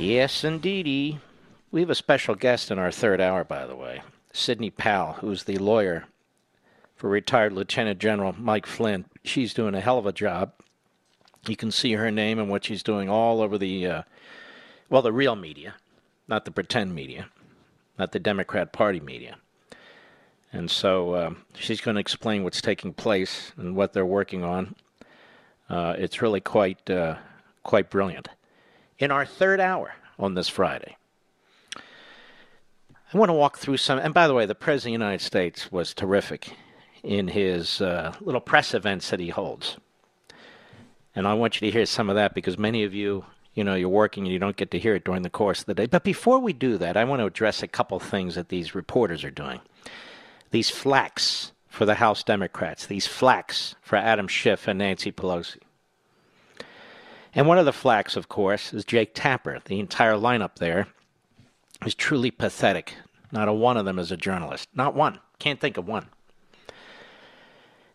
Yes, indeedy. We have a special guest in our third hour, by the way. Sidney Powell, who's the lawyer for retired Lieutenant General Mike Flynn. She's doing a hell of a job. You can see her name and what she's doing all over the, uh, well, the real media, not the pretend media, not the Democrat Party media. And so uh, she's going to explain what's taking place and what they're working on. Uh, it's really quite, uh, quite brilliant in our third hour on this Friday. I want to walk through some, and by the way, the President of the United States was terrific in his uh, little press events that he holds. And I want you to hear some of that because many of you, you know, you're working and you don't get to hear it during the course of the day. But before we do that, I want to address a couple things that these reporters are doing. These flacks for the House Democrats, these flacks for Adam Schiff and Nancy Pelosi. And one of the flacks, of course, is Jake Tapper. The entire lineup there is truly pathetic. Not a one of them is a journalist. Not one. Can't think of one.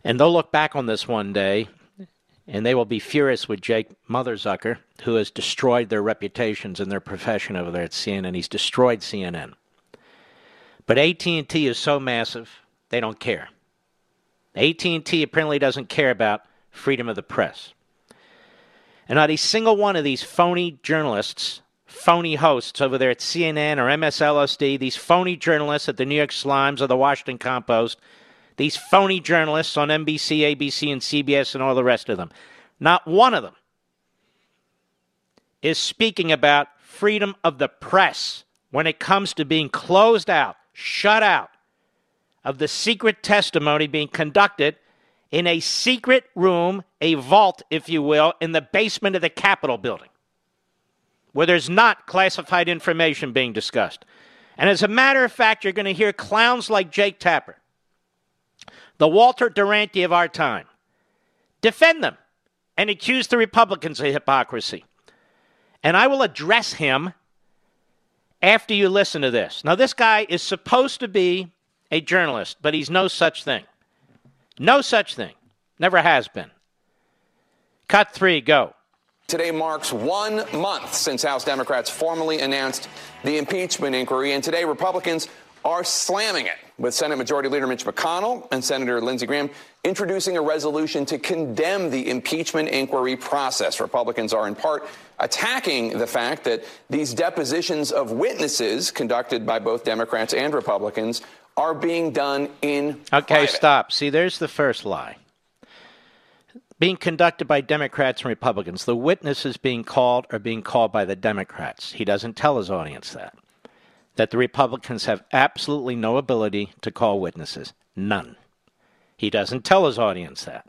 And they'll look back on this one day and they will be furious with Jake Motherzucker, who has destroyed their reputations and their profession over there at CNN. He's destroyed CNN. But AT&T is so massive, they don't care. AT&T apparently doesn't care about freedom of the press. And not a single one of these phony journalists, phony hosts over there at CNN or MSLSD, these phony journalists at the New York Slimes or the Washington Compost, these phony journalists on NBC, ABC, and CBS and all the rest of them, not one of them is speaking about freedom of the press when it comes to being closed out, shut out of the secret testimony being conducted in a secret room, a vault, if you will, in the basement of the Capitol building, where there's not classified information being discussed. And as a matter of fact, you're going to hear clowns like Jake Tapper, the Walter Duranty of our time, defend them and accuse the Republicans of hypocrisy. And I will address him after you listen to this. Now, this guy is supposed to be a journalist, but he's no such thing. No such thing. Never has been. Cut three, go. Today marks one month since House Democrats formally announced the impeachment inquiry, and today Republicans are slamming it, with Senate Majority Leader Mitch McConnell and Senator Lindsey Graham introducing a resolution to condemn the impeachment inquiry process. Republicans are in part attacking the fact that these depositions of witnesses conducted by both Democrats and Republicans are being done in Okay, private. stop. See, there's the first lie. Being conducted by Democrats and Republicans. The witnesses being called are being called by the Democrats. He doesn't tell his audience that. That the Republicans have absolutely no ability to call witnesses. None. He doesn't tell his audience that.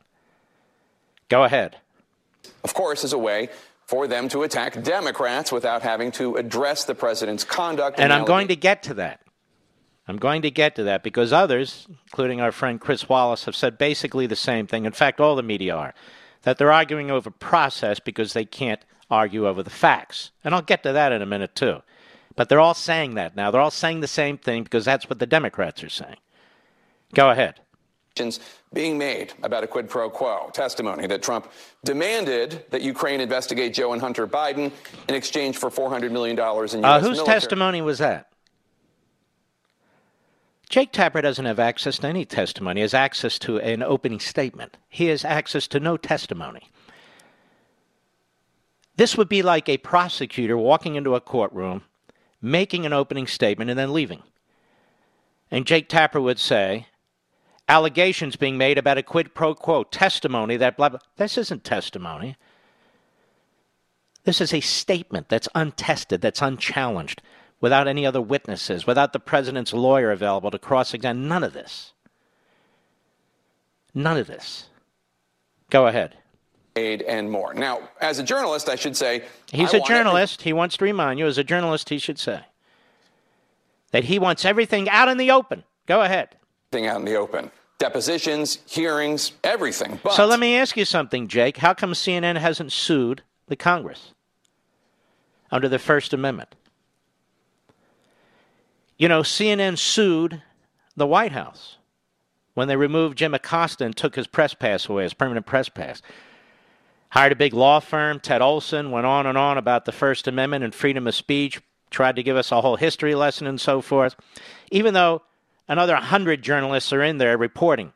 Go ahead. Of course, as a way for them to attack Democrats without having to address the president's conduct. And the I'm going to get to that. I'm going to get to that because others, including our friend Chris Wallace, have said basically the same thing. In fact, all the media are. That they're arguing over process because they can't argue over the facts. And I'll get to that in a minute, too. But they're all saying that now. They're all saying the same thing because that's what the Democrats are saying. Go ahead. being made about a quid pro quo testimony that Trump demanded that Ukraine investigate Joe and Hunter Biden in exchange for $400 million in U.S. Uh, whose military. testimony was that? Jake Tapper doesn't have access to any testimony. He has access to an opening statement. He has access to no testimony. This would be like a prosecutor walking into a courtroom, making an opening statement, and then leaving. And Jake Tapper would say, allegations being made about a quid pro quo testimony that blah, blah. This isn't testimony. This is a statement that's untested, that's unchallenged, without any other witnesses, without the president's lawyer available to cross examine. None of this. None of this. Go ahead. Aid and more. Now, as a journalist, I should say. He's a journalist. Every- he wants to remind you, as a journalist, he should say that he wants everything out in the open. Go ahead. Everything out in the open. Depositions, hearings, everything. But- so let me ask you something, Jake. How come CNN hasn't sued the Congress under the First Amendment? You know, CNN sued the White House when they removed Jim Acosta and took his press pass away, his permanent press pass. Hired a big law firm, Ted Olson, went on and on about the First Amendment and freedom of speech, tried to give us a whole history lesson and so forth, even though another 100 journalists are in there reporting.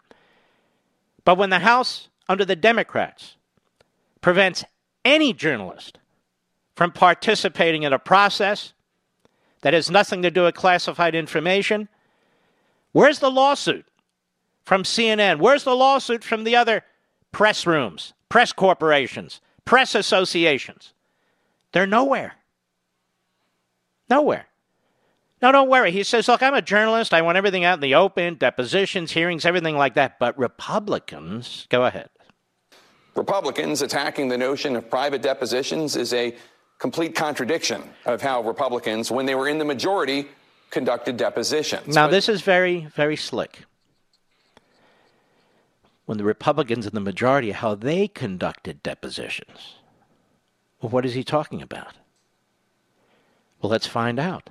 But when the House, under the Democrats, prevents any journalist from participating in a process that has nothing to do with classified information. Where's the lawsuit from CNN? Where's the lawsuit from the other press rooms, press corporations, press associations? They're nowhere. Nowhere. No, don't worry. He says, Look, I'm a journalist. I want everything out in the open, depositions, hearings, everything like that. But Republicans, go ahead. Republicans attacking the notion of private depositions is a complete contradiction of how Republicans, when they were in the majority, conducted depositions. Now, but, this is very, very slick. When the Republicans in the majority, how they conducted depositions. Well, what is he talking about? Well, let's find out.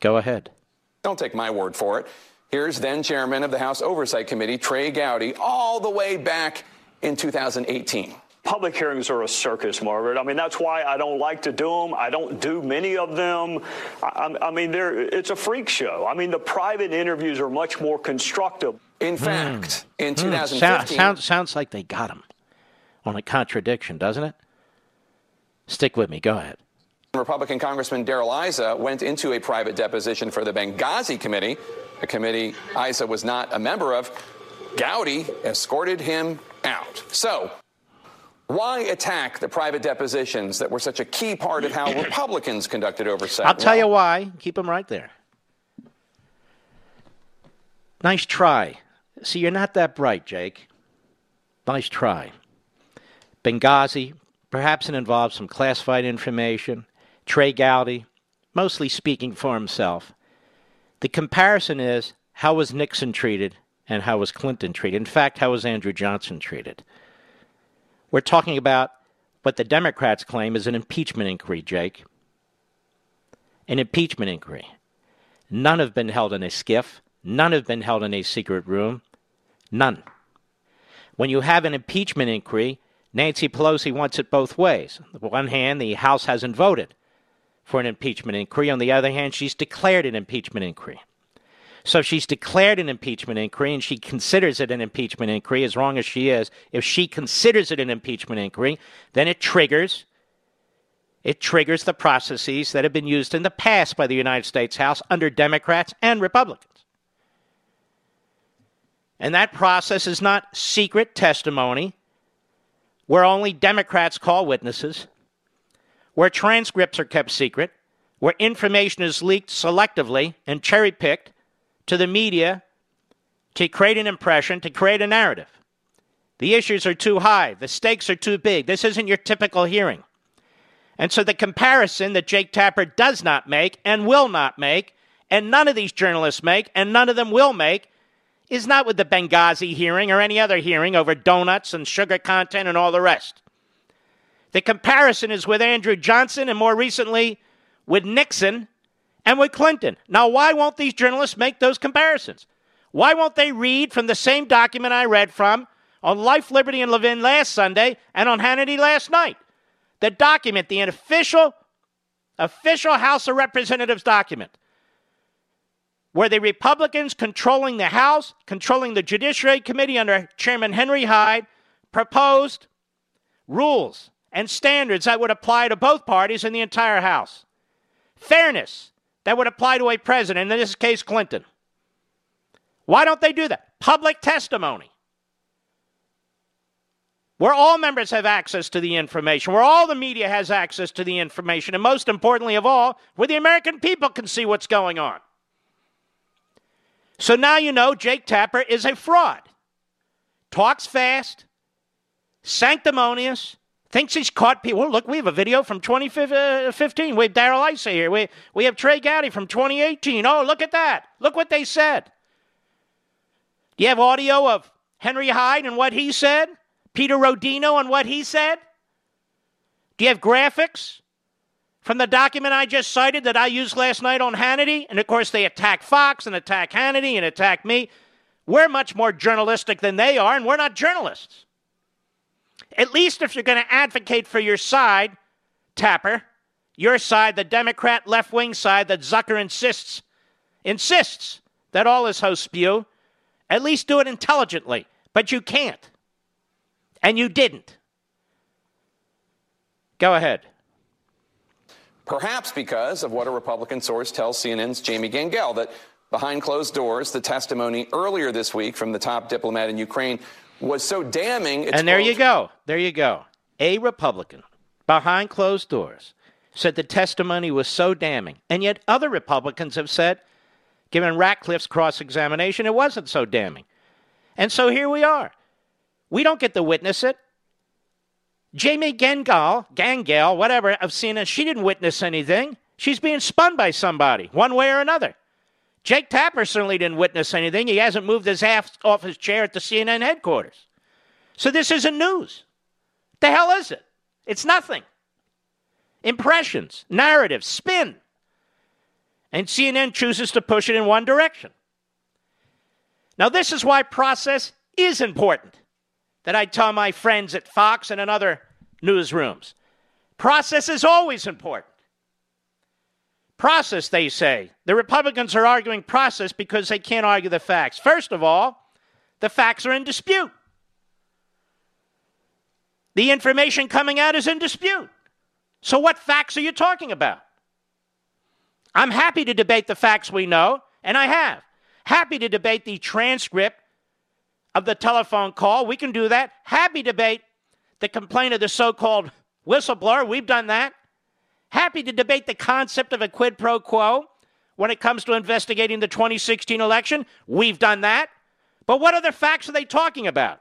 Go ahead. Don't take my word for it. Here's then chairman of the House Oversight Committee, Trey Gowdy, all the way back in 2018. Public hearings are a circus, Margaret. I mean, that's why I don't like to do them. I don't do many of them. I, I mean, it's a freak show. I mean, the private interviews are much more constructive. In hmm. fact, mm. in 2015. Mm. Sounds, sounds like they got him on a contradiction, doesn't it? Stick with me. Go ahead. Republican Congressman Darrell Issa went into a private deposition for the Benghazi committee, a committee Issa was not a member of. Gowdy escorted him out. So, why attack the private depositions that were such a key part of how Republicans conducted oversight? I'll tell you why. Keep them right there. Nice try. See, you're not that bright, Jake. Nice try. Benghazi, perhaps it involves some classified information. Trey Gowdy, mostly speaking for himself. The comparison is how was Nixon treated and how was Clinton treated? In fact, how was Andrew Johnson treated? We're talking about what the Democrats claim is an impeachment inquiry, Jake. An impeachment inquiry. None have been held in a SCIF. None have been held in a secret room. None. When you have an impeachment inquiry, Nancy Pelosi wants it both ways. On the one hand, the House hasn't voted for an impeachment inquiry. On the other hand, she's declared an impeachment inquiry. So she's declared an impeachment inquiry and she considers it an impeachment inquiry as wrong as she is. If she considers it an impeachment inquiry, then it triggers it triggers the processes that have been used in the past by the United States House under Democrats and Republicans. And that process is not secret testimony where only Democrats call witnesses, where transcripts are kept secret, where information is leaked selectively and cherry picked to the media to create an impression, to create a narrative. The issues are too high, the stakes are too big. This isn't your typical hearing. And so the comparison that Jake Tapper does not make and will not make, and none of these journalists make, and none of them will make, is not with the Benghazi hearing or any other hearing over donuts and sugar content and all the rest. The comparison is with Andrew Johnson and more recently with Nixon and with Clinton. Now, why won't these journalists make those comparisons? Why won't they read from the same document I read from on Life, Liberty, and Levin last Sunday and on Hannity last night? The document, the official, official House of Representatives document, where the Republicans controlling the House, controlling the Judiciary Committee under Chairman Henry Hyde, proposed rules and standards that would apply to both parties in the entire House. Fairness, that would apply to a president, in this case, Clinton. Why don't they do that? Public testimony. Where all members have access to the information, where all the media has access to the information, and most importantly of all, where the American people can see what's going on. So now you know Jake Tapper is a fraud. Talks fast, sanctimonious, thinks he's caught people. Look, we have a video from 2015. Uh, we have Darrell Issa here. We, we have Trey Gowdy from 2018. Oh, look at that. Look what they said. Do you have audio of Henry Hyde and what he said? Peter Rodino and what he said? Do you have graphics from the document I just cited that I used last night on Hannity? And of course, they attack Fox and attack Hannity and attack me. We're much more journalistic than they are, and we're not journalists. At least if you're going to advocate for your side, Tapper, your side, the Democrat left wing side that Zucker insists insists that all his hosts spew, at least do it intelligently. But you can't. And you didn't. Go ahead. Perhaps because of what a Republican source tells CNN's Jamie Gangel that behind closed doors, the testimony earlier this week from the top diplomat in Ukraine was so damning. and there you go. There you go. A Republican behind closed doors said the testimony was so damning. And yet other Republicans have said, given Ratcliffe's cross examination, it wasn't so damning. And so here we are. We don't get to witness it. Jamie Gengal, Gangel, whatever, I've seen it. she didn't witness anything. She's being spun by somebody, one way or another. Jake Tapper certainly didn't witness anything. He hasn't moved his ass off his chair at the CNN headquarters. So this isn't news. The hell is it? It's nothing. Impressions, narratives, spin. And CNN chooses to push it in one direction. Now, this is why process is important that I tell my friends at Fox and in other newsrooms. Process is always important. Process, they say. The Republicans are arguing process because they can't argue the facts. First of all, the facts are in dispute. The information coming out is in dispute. So, what facts are you talking about? I'm happy to debate the facts we know, and I have. Happy to debate the transcript of the telephone call. We can do that. Happy to debate the complaint of the so called whistleblower. We've done that. Happy to debate the concept of a quid pro quo when it comes to investigating the 2016 election. We've done that. But what other facts are they talking about?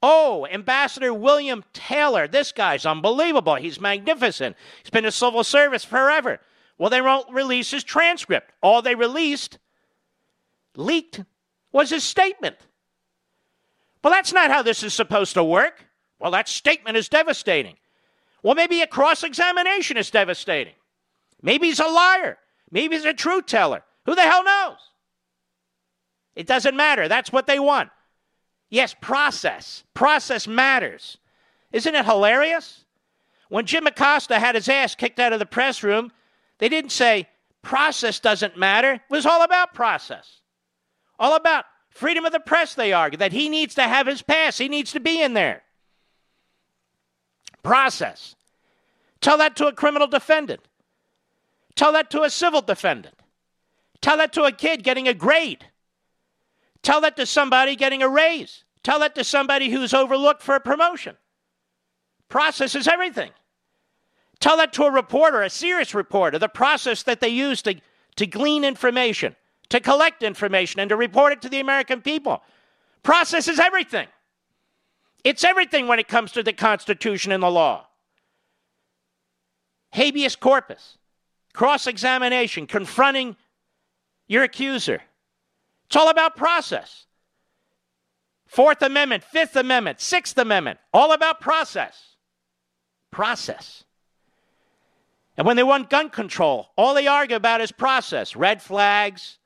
Oh, Ambassador William Taylor. This guy's unbelievable. He's magnificent. He's been in civil service forever. Well, they won't release his transcript. All they released, leaked, was his statement. Well, that's not how this is supposed to work. Well, that statement is devastating. Well, maybe a cross examination is devastating. Maybe he's a liar. Maybe he's a truth teller. Who the hell knows? It doesn't matter. That's what they want. Yes, process. Process matters. Isn't it hilarious? When Jim Acosta had his ass kicked out of the press room, they didn't say process doesn't matter. It was all about process. All about Freedom of the press, they argue, that he needs to have his pass. He needs to be in there. Process. Tell that to a criminal defendant. Tell that to a civil defendant. Tell that to a kid getting a grade. Tell that to somebody getting a raise. Tell that to somebody who's overlooked for a promotion. Process is everything. Tell that to a reporter, a serious reporter, the process that they use to, to glean information to collect information and to report it to the American people. Process is everything. It's everything when it comes to the Constitution and the law. Habeas corpus, cross examination, confronting your accuser. It's all about process. Fourth Amendment, Fifth Amendment, Sixth Amendment, all about process. Process. And when they want gun control, all they argue about is process red flags,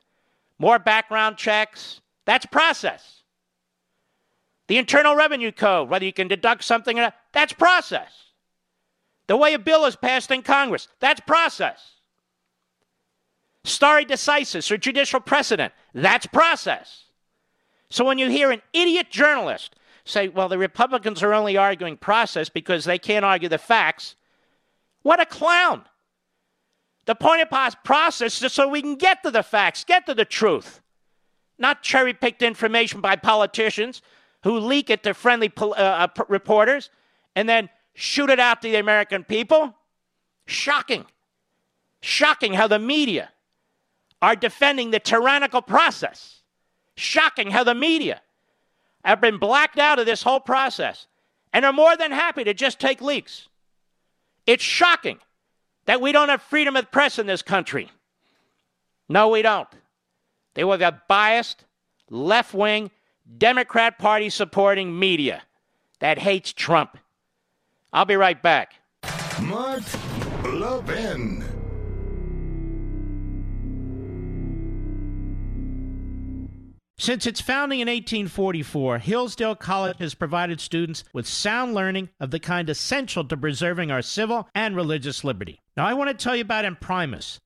more background checks. That's process. The Internal Revenue Code, whether you can deduct something or not, that's process. The way a bill is passed in Congress, that's process. Stare decisis or judicial precedent, that's process. So when you hear an idiot journalist say, well, the Republicans are only arguing process because they can't argue the facts, what a clown. The point of process is so we can get to the facts, get to the truth. not cherry picked information by politicians who leak it to friendly uh, uh, reporters and then shoot it out to the American people. Shocking. Shocking how the media are defending the tyrannical process. Shocking how the media have been blacked out of this whole process and are more than happy to just take leaks. It's shocking that we don't have freedom of press in this country. No, we don't. They have a biased, left wing, Democrat Party supporting media that hates Trump. I'll be right back. Mark Levin. Since its founding in 1844, Hillsdale College has provided students with sound learning of the kind essential to preserving our civil and religious liberty. Now, I want to tell you about Imprimis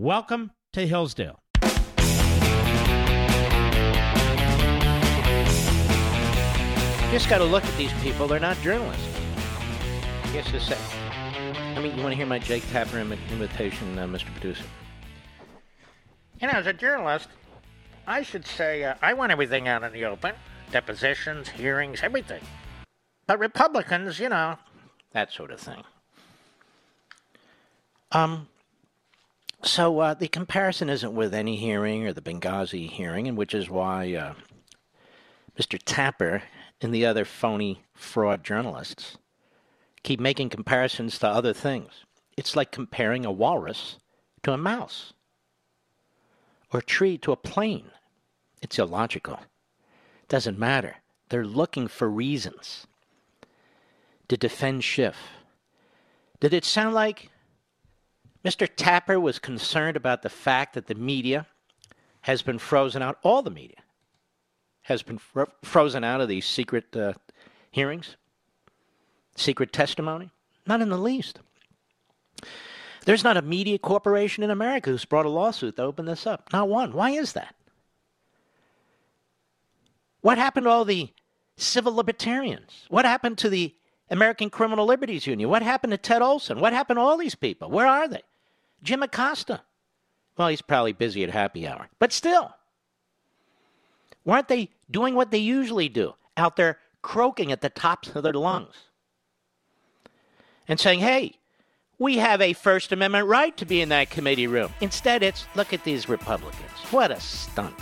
Welcome to Hillsdale. Just got to look at these people. They're not journalists. I guess to say. I mean, you want to hear my Jake Tapper invitation, uh, Mr. Producer? You know, as a journalist, I should say uh, I want everything out in the open depositions, hearings, everything. But Republicans, you know, that sort of thing. Um, so uh, the comparison isn't with any hearing or the Benghazi hearing, and which is why uh, Mr. Tapper and the other phony fraud journalists keep making comparisons to other things. It's like comparing a walrus to a mouse or a tree to a plane. It's illogical. It Doesn't matter. They're looking for reasons to defend Schiff. Did it sound like Mr. Tapper was concerned about the fact that the media has been frozen out? All the media has been fro- frozen out of these secret uh, hearings, secret testimony? Not in the least. There's not a media corporation in America who's brought a lawsuit to open this up. Not one. Why is that? What happened to all the civil libertarians? What happened to the American Criminal Liberties Union? What happened to Ted Olson? What happened to all these people? Where are they? Jim Acosta. Well, he's probably busy at happy hour, but still. Weren't they doing what they usually do out there croaking at the tops of their lungs and saying, hey, we have a First Amendment right to be in that committee room. Instead, it's look at these Republicans. What a stunt.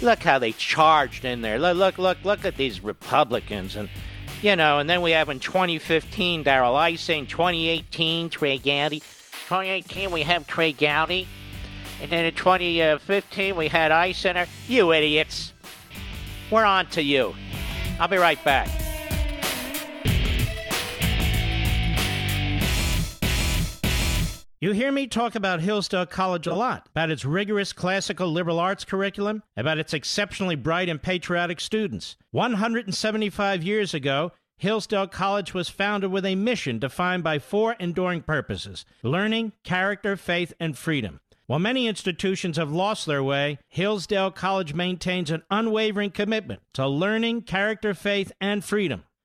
Look how they charged in there. Look, look, look, look at these Republicans. And, you know, and then we have in 2015 Darrell Issing, 2018 Trey Gowdy. 2018 we have Trey Gowdy. And then in 2015, we had Ice Center. You idiots. We're on to you. I'll be right back. You hear me talk about Hillsdale College a lot, about its rigorous classical liberal arts curriculum, about its exceptionally bright and patriotic students. 175 years ago, Hillsdale College was founded with a mission defined by four enduring purposes learning, character, faith, and freedom. While many institutions have lost their way, Hillsdale College maintains an unwavering commitment to learning, character, faith, and freedom.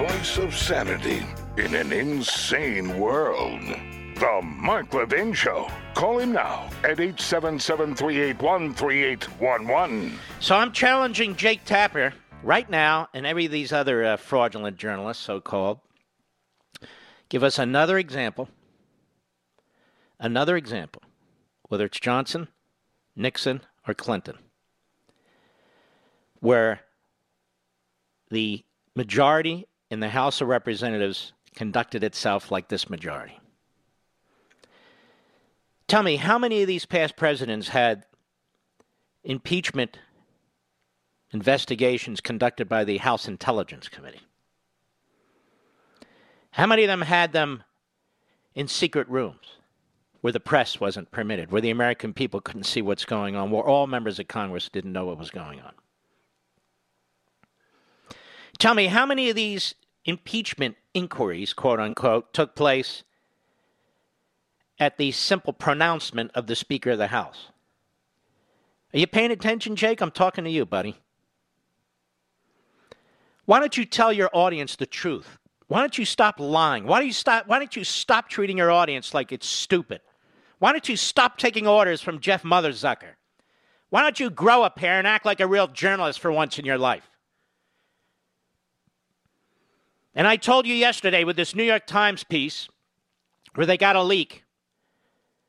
voice of sanity in an insane world. The Mark Levin Show. Call him now at 877 381 3811. So I'm challenging Jake Tapper right now and every of these other uh, fraudulent journalists, so called. Give us another example. Another example, whether it's Johnson, Nixon, or Clinton, where the majority in the House of Representatives conducted itself like this majority. Tell me, how many of these past presidents had impeachment investigations conducted by the House Intelligence Committee? How many of them had them in secret rooms where the press wasn't permitted, where the American people couldn't see what's going on, where all members of Congress didn't know what was going on? Tell me, how many of these impeachment inquiries, quote unquote, took place at the simple pronouncement of the Speaker of the House? Are you paying attention, Jake? I'm talking to you, buddy. Why don't you tell your audience the truth? Why don't you stop lying? Why don't you stop why don't you stop treating your audience like it's stupid? Why don't you stop taking orders from Jeff Motherzucker? Why don't you grow up here and act like a real journalist for once in your life? And I told you yesterday with this New York Times piece where they got a leak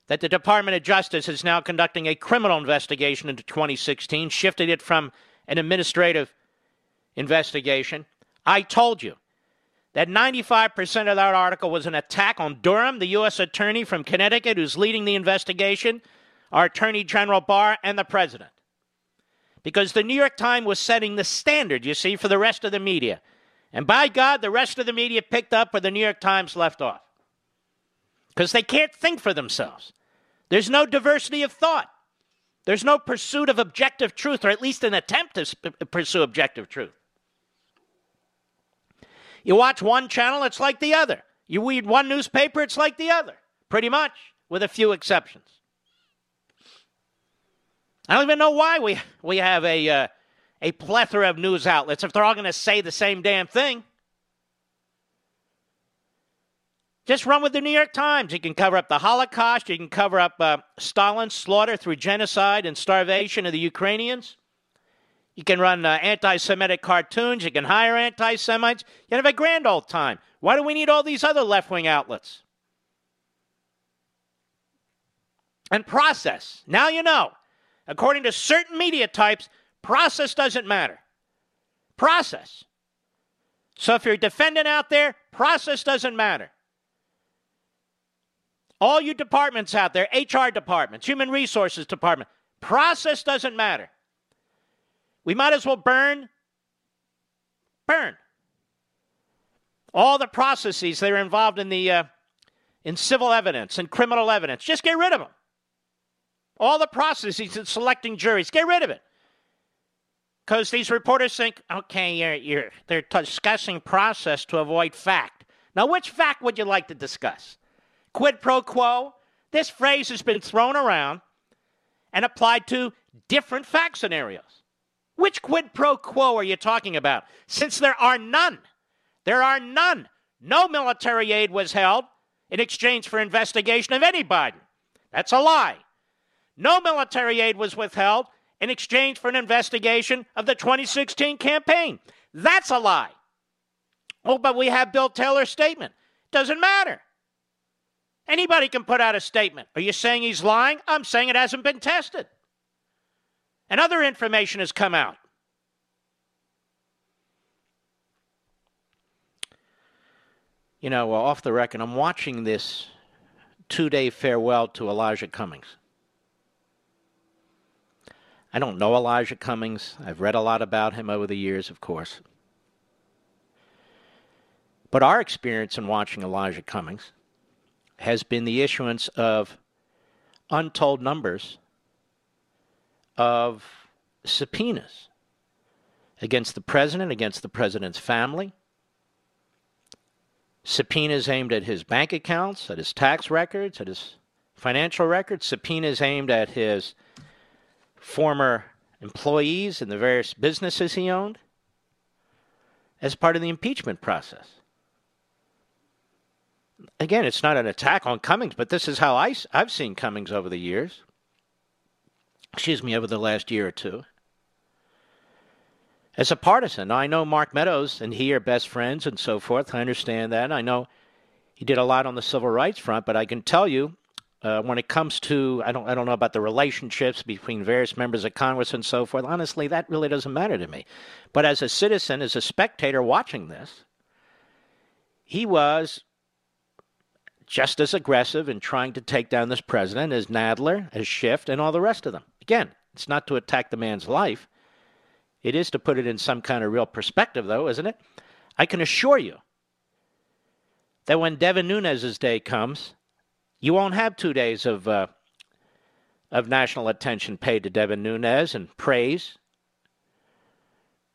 that the Department of Justice is now conducting a criminal investigation into 2016, shifted it from an administrative investigation. I told you that 95% of that article was an attack on Durham, the U.S. attorney from Connecticut who's leading the investigation, our Attorney General Barr, and the President. Because the New York Times was setting the standard, you see, for the rest of the media. And by God, the rest of the media picked up where the New York Times left off. Because they can't think for themselves. There's no diversity of thought. There's no pursuit of objective truth, or at least an attempt to sp- pursue objective truth. You watch one channel, it's like the other. You read one newspaper, it's like the other, pretty much, with a few exceptions. I don't even know why we, we have a, uh, a plethora of news outlets if they're all going to say the same damn thing. Just run with the New York Times. You can cover up the Holocaust. You can cover up uh, Stalin's slaughter through genocide and starvation of the Ukrainians. You can run uh, anti Semitic cartoons. You can hire anti Semites. You can have a grand old time. Why do we need all these other left wing outlets? And process. Now you know. According to certain media types, process doesn't matter. Process. So if you're a defendant out there, process doesn't matter. All you departments out there, HR departments, human resources department, process doesn't matter. We might as well burn, burn all the processes that are involved in the uh, in civil evidence and criminal evidence. Just get rid of them. All the processes in selecting juries, get rid of it. Because these reporters think, okay, you're, you're, they're discussing process to avoid fact. Now, which fact would you like to discuss? Quid pro quo? This phrase has been thrown around and applied to different fact scenarios. Which quid pro quo are you talking about? Since there are none, there are none. No military aid was held in exchange for investigation of any Biden. That's a lie. No military aid was withheld in exchange for an investigation of the 2016 campaign. That's a lie. Oh, but we have Bill Taylor's statement. Doesn't matter. Anybody can put out a statement. Are you saying he's lying? I'm saying it hasn't been tested. And other information has come out. You know, off the record, I'm watching this two day farewell to Elijah Cummings. I don't know Elijah Cummings. I've read a lot about him over the years, of course. But our experience in watching Elijah Cummings has been the issuance of untold numbers of subpoenas against the president, against the president's family, subpoenas aimed at his bank accounts, at his tax records, at his financial records, subpoenas aimed at his former employees in the various businesses he owned as part of the impeachment process. Again, it's not an attack on Cummings, but this is how I, I've seen Cummings over the years. Excuse me, over the last year or two. As a partisan, I know Mark Meadows and he are best friends and so forth. I understand that. I know he did a lot on the civil rights front, but I can tell you uh, when it comes to I don't I don't know about the relationships between various members of Congress and so forth. Honestly, that really doesn't matter to me. But as a citizen, as a spectator watching this, he was just as aggressive in trying to take down this president as Nadler, as Schiff, and all the rest of them. Again, it's not to attack the man's life. It is to put it in some kind of real perspective, though, isn't it? I can assure you that when Devin Nunes's day comes, you won't have two days of uh, of national attention paid to Devin Nunes and praise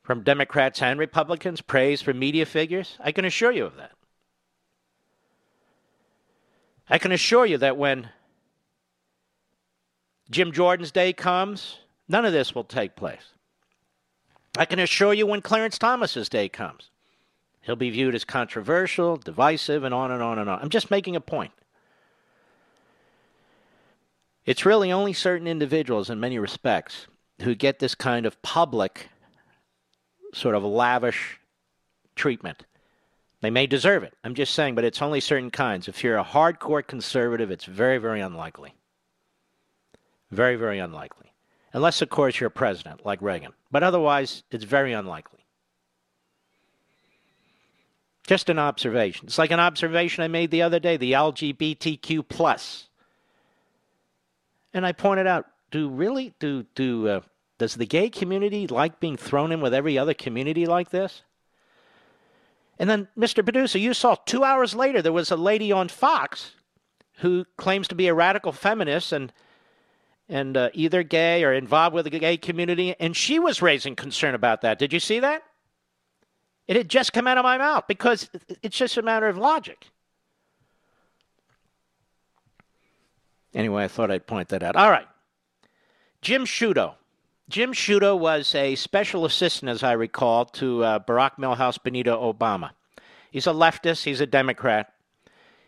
from Democrats and Republicans, praise from media figures. I can assure you of that. I can assure you that when Jim Jordan's day comes, none of this will take place. I can assure you when Clarence Thomas's day comes, he'll be viewed as controversial, divisive, and on and on and on. I'm just making a point. It's really only certain individuals, in many respects, who get this kind of public, sort of lavish treatment. They may deserve it. I'm just saying, but it's only certain kinds. If you're a hardcore conservative, it's very, very unlikely. Very, very unlikely. Unless, of course, you're a president like Reagan. But otherwise, it's very unlikely. Just an observation. It's like an observation I made the other day the LGBTQ plus and I pointed out, do really do do uh, does the gay community like being thrown in with every other community like this? And then, Mr. Producer, you saw two hours later there was a lady on Fox who claims to be a radical feminist and and uh, either gay or involved with the gay community, and she was raising concern about that. Did you see that? It had just come out of my mouth because it's just a matter of logic. Anyway, I thought I'd point that out. All right. Jim Sciutto. Jim Sciutto was a special assistant, as I recall, to uh, Barack Milhouse Benito Obama. He's a leftist, he's a Democrat.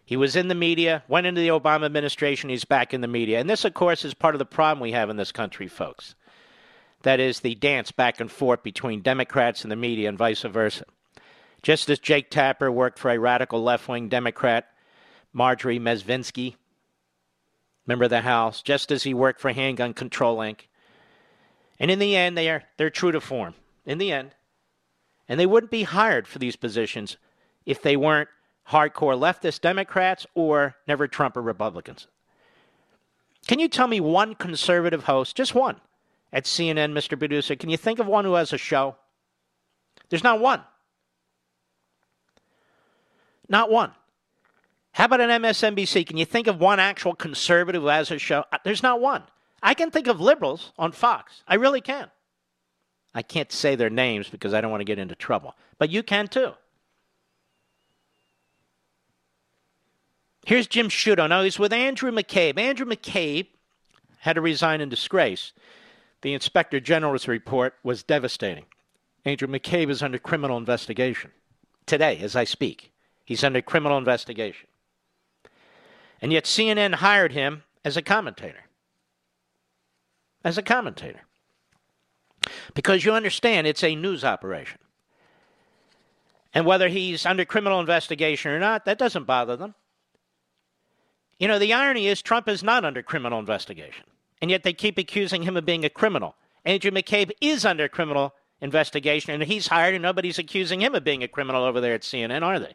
He was in the media, went into the Obama administration, he's back in the media. And this, of course, is part of the problem we have in this country, folks. That is the dance back and forth between Democrats and the media and vice versa. Just as Jake Tapper worked for a radical left wing Democrat, Marjorie Mezvinsky, member of the House, just as he worked for Handgun Control Inc. And in the end, they are they're true to form. In the end, and they wouldn't be hired for these positions if they weren't hardcore leftist Democrats or never Trump or Republicans. Can you tell me one conservative host, just one, at CNN, Mr. Producer? Can you think of one who has a show? There's not one. Not one. How about an MSNBC? Can you think of one actual conservative who has a show? Uh, there's not one. I can think of liberals on Fox. I really can. I can't say their names because I don't want to get into trouble. But you can too. Here's Jim Sciutto. Now he's with Andrew McCabe. Andrew McCabe had to resign in disgrace. The inspector general's report was devastating. Andrew McCabe is under criminal investigation. Today, as I speak, he's under criminal investigation. And yet CNN hired him as a commentator. As a commentator. Because you understand it's a news operation. And whether he's under criminal investigation or not, that doesn't bother them. You know, the irony is Trump is not under criminal investigation. And yet they keep accusing him of being a criminal. Andrew McCabe is under criminal investigation, and he's hired, and nobody's accusing him of being a criminal over there at CNN, are they?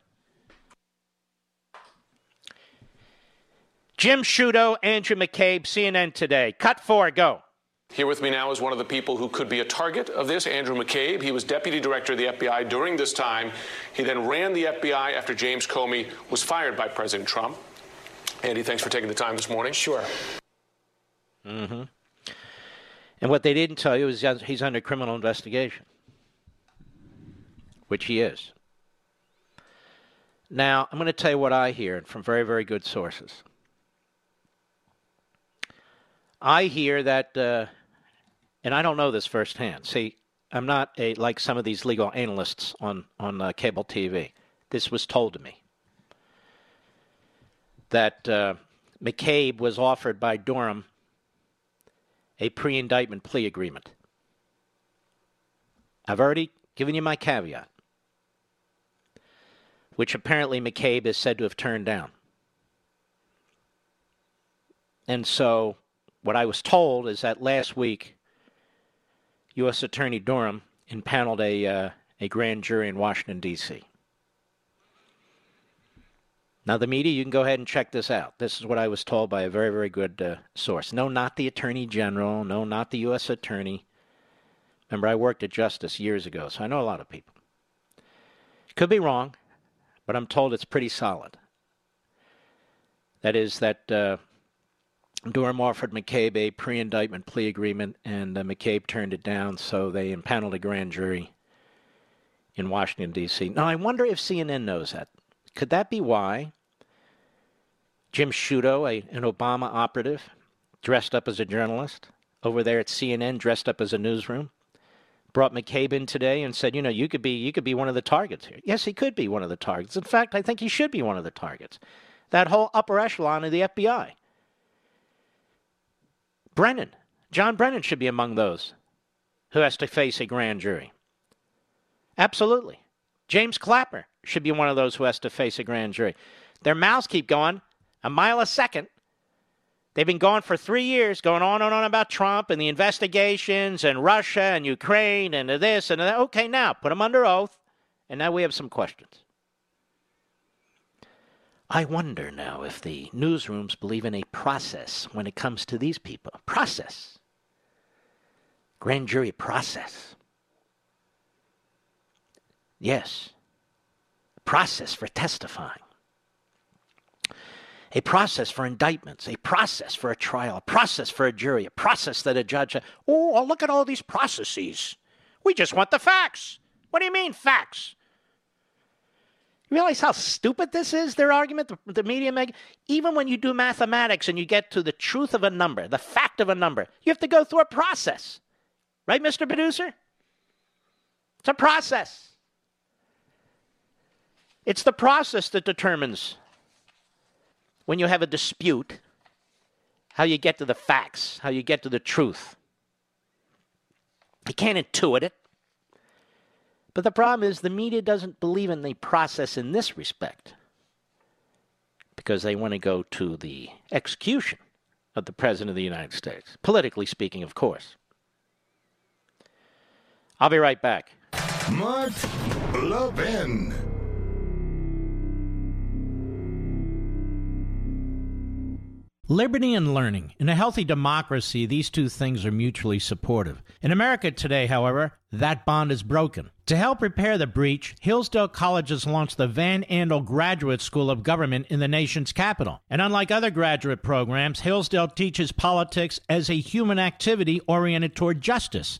Jim Sciutto, Andrew McCabe, CNN Today. Cut four, go. Here with me now is one of the people who could be a target of this, Andrew McCabe. He was deputy director of the FBI during this time. He then ran the FBI after James Comey was fired by President Trump. Andy, thanks for taking the time this morning. Sure. Mm-hmm. And what they didn't tell you is he's under criminal investigation, which he is. Now, I'm going to tell you what I hear from very, very good sources. I hear that uh, and I don't know this firsthand. See, I'm not a like some of these legal analysts on on uh, cable TV. This was told to me that uh, McCabe was offered by Durham a pre-indictment plea agreement. I've already given you my caveat, which apparently McCabe is said to have turned down. And so, what I was told is that last week U.S. Attorney Durham impaneled a, uh, a grand jury in Washington, D.C. Now, the media, you can go ahead and check this out. This is what I was told by a very, very good uh, source. No, not the Attorney General. No, not the U.S. Attorney. Remember, I worked at Justice years ago, so I know a lot of people. Could be wrong, but I'm told it's pretty solid. That is, that uh, Durham offered McCabe a pre indictment plea agreement, and uh, McCabe turned it down, so they impaneled a grand jury in Washington, D.C. Now, I wonder if CNN knows that. Could that be why Jim Sciutto, a, an Obama operative, dressed up as a journalist over there at CNN, dressed up as a newsroom, brought McCabe in today and said, you know, you could be you could be one of the targets here. Yes, he could be one of the targets. In fact, I think he should be one of the targets. That whole upper echelon of the FBI. Brennan, John Brennan should be among those who has to face a grand jury. Absolutely. James Clapper should be one of those who has to face a grand jury. Their mouths keep going a mile a second. They've been going for three years, going on and on about Trump and the investigations and Russia and Ukraine and this and that. Okay, now put them under oath. And now we have some questions. I wonder now if the newsrooms believe in a process when it comes to these people. Process. Grand jury process. Yes. Process for testifying. A process for indictments, a process for a trial, a process for a jury, a process that a judge. Oh, look at all these processes. We just want the facts. What do you mean, facts? Realize how stupid this is, their argument, the, the media make? Even when you do mathematics and you get to the truth of a number, the fact of a number, you have to go through a process. Right, Mr. Producer? It's a process. It's the process that determines when you have a dispute how you get to the facts, how you get to the truth. You can't intuit it. But the problem is the media doesn't believe in the process in this respect because they want to go to the execution of the President of the United States, politically speaking, of course. I'll be right back. Mark Levin. Liberty and learning. In a healthy democracy, these two things are mutually supportive. In America today, however, that bond is broken. To help repair the breach, Hillsdale College has launched the Van Andel Graduate School of Government in the nation's capital. And unlike other graduate programs, Hillsdale teaches politics as a human activity oriented toward justice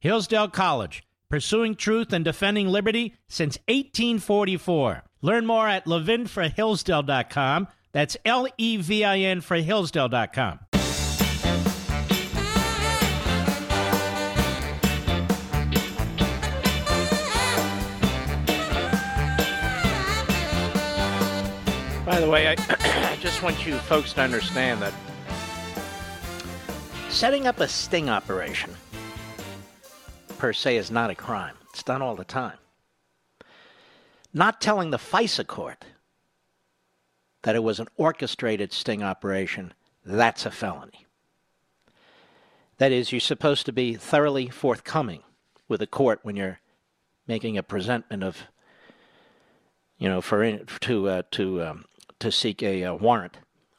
Hillsdale College, pursuing truth and defending liberty since 1844. Learn more at levinforhillsdale.com. That's L E V I N for Hillsdale.com. By the way, I, I just want you folks to understand that setting up a sting operation per se is not a crime. It's done all the time. Not telling the FISA court that it was an orchestrated sting operation, that's a felony. That is, you're supposed to be thoroughly forthcoming with the court when you're making a presentment of, you know, for to uh, to um, to seek a uh, warrant,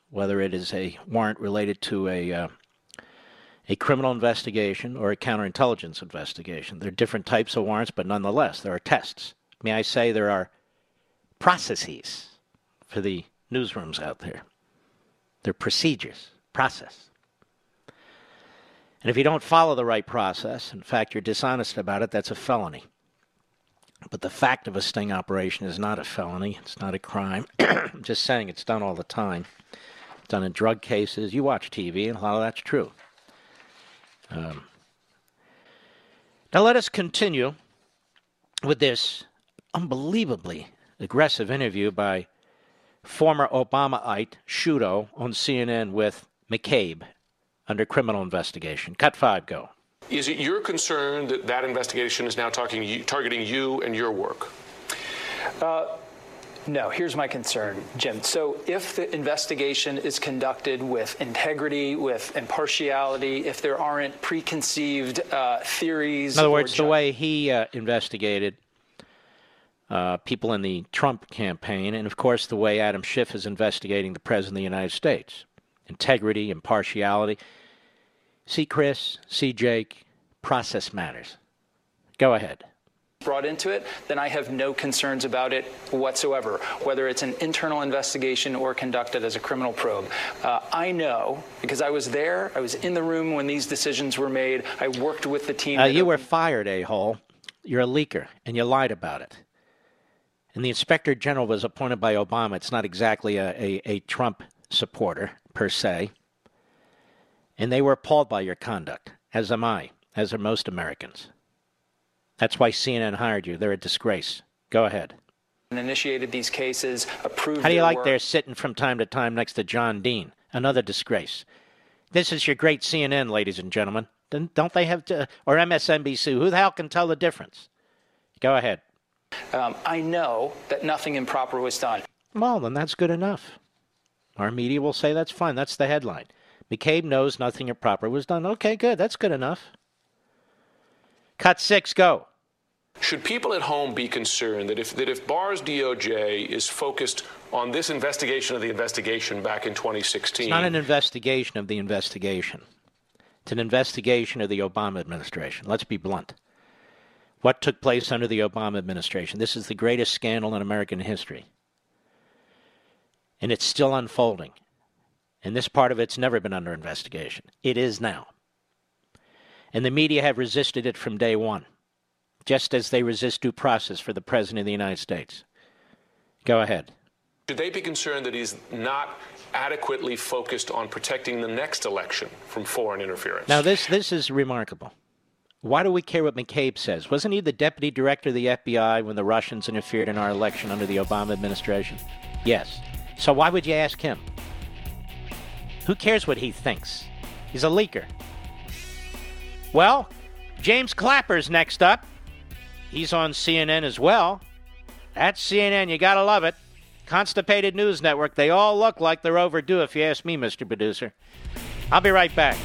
whether it is a warrant related to a uh, a criminal investigation or a counterintelligence investigation. There are different types of warrants, but nonetheless, there are tests. May I say there are processes for the newsrooms out there. They're procedures, process. And if you don't follow the right process, in fact, you're dishonest about it, that's a felony. But the fact of a sting operation is not a felony. It's not a crime. I'm just saying it's done all the time. It's done in drug cases. You watch TV, and a lot of that's true. Um, now let us continue with this unbelievably aggressive interview by former Obamaite Sciutto on CNN with McCabe under criminal investigation. Cut five, go. Is it your concern that that investigation is now talking, targeting you and your work? Uh, no, here's my concern, Jim. So, if the investigation is conducted with integrity, with impartiality, if there aren't preconceived uh, theories. In other words, ju- the way he uh, investigated uh, people in the Trump campaign, and of course, the way Adam Schiff is investigating the President of the United States integrity, impartiality. See Chris, see Jake, process matters. Go ahead. Brought into it, then I have no concerns about it whatsoever, whether it's an internal investigation or conducted as a criminal probe. Uh, I know because I was there, I was in the room when these decisions were made, I worked with the team. Uh, you were fired, a hole. You're a leaker, and you lied about it. And the inspector general was appointed by Obama. It's not exactly a, a, a Trump supporter, per se and they were appalled by your conduct, as am I, as are most Americans. That's why CNN hired you. They're a disgrace. Go ahead. And initiated these cases, approved. How do you like work. they're sitting from time to time next to John Dean? Another disgrace. This is your great CNN, ladies and gentlemen. Don't they have to, or MSNBC? Who the hell can tell the difference? Go ahead. Um, I know that nothing improper was done. Well, then that's good enough. Our media will say that's fine. That's the headline. McCabe knows nothing improper was done. Okay, good. That's good enough. Cut six, go. Should people at home be concerned that if that if Barr's DOJ is focused on this investigation of the investigation back in 2016? It's not an investigation of the investigation. It's an investigation of the Obama administration. Let's be blunt. What took place under the Obama administration? This is the greatest scandal in American history. And it's still unfolding. And this part of it's never been under investigation. It is now. And the media have resisted it from day one, just as they resist due process for the President of the United States. Go ahead. Should they be concerned that he's not adequately focused on protecting the next election from foreign interference? Now, this, this is remarkable. Why do we care what McCabe says? Wasn't he the deputy director of the FBI when the Russians interfered in our election under the Obama administration? Yes. So why would you ask him? Who cares what he thinks? He's a leaker. Well, James Clapper's next up. He's on CNN as well. That's CNN. You got to love it. Constipated News Network. They all look like they're overdue, if you ask me, Mr. Producer. I'll be right back.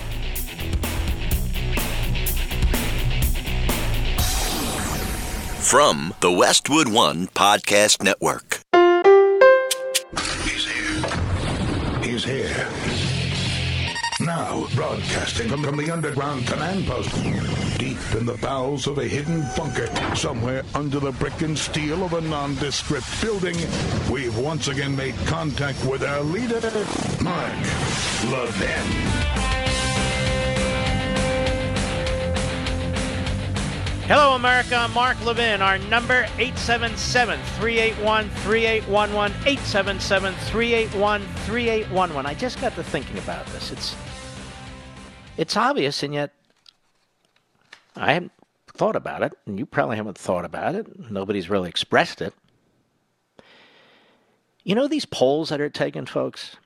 From the Westwood One Podcast Network. He's here. He's here now, broadcasting from, the underground command post, deep in the bowels of a hidden bunker, somewhere under the brick and steel of a nondescript building, we've once again made contact with our leader, Mark Levin. Hello, America. Mark Levin. Our number 877-381-3811. 877-381-3811. I just got to thinking about this. It's it's obvious, and yet I haven't thought about it, and you probably haven't thought about it. Nobody's really expressed it. You know these polls that are taken, folks?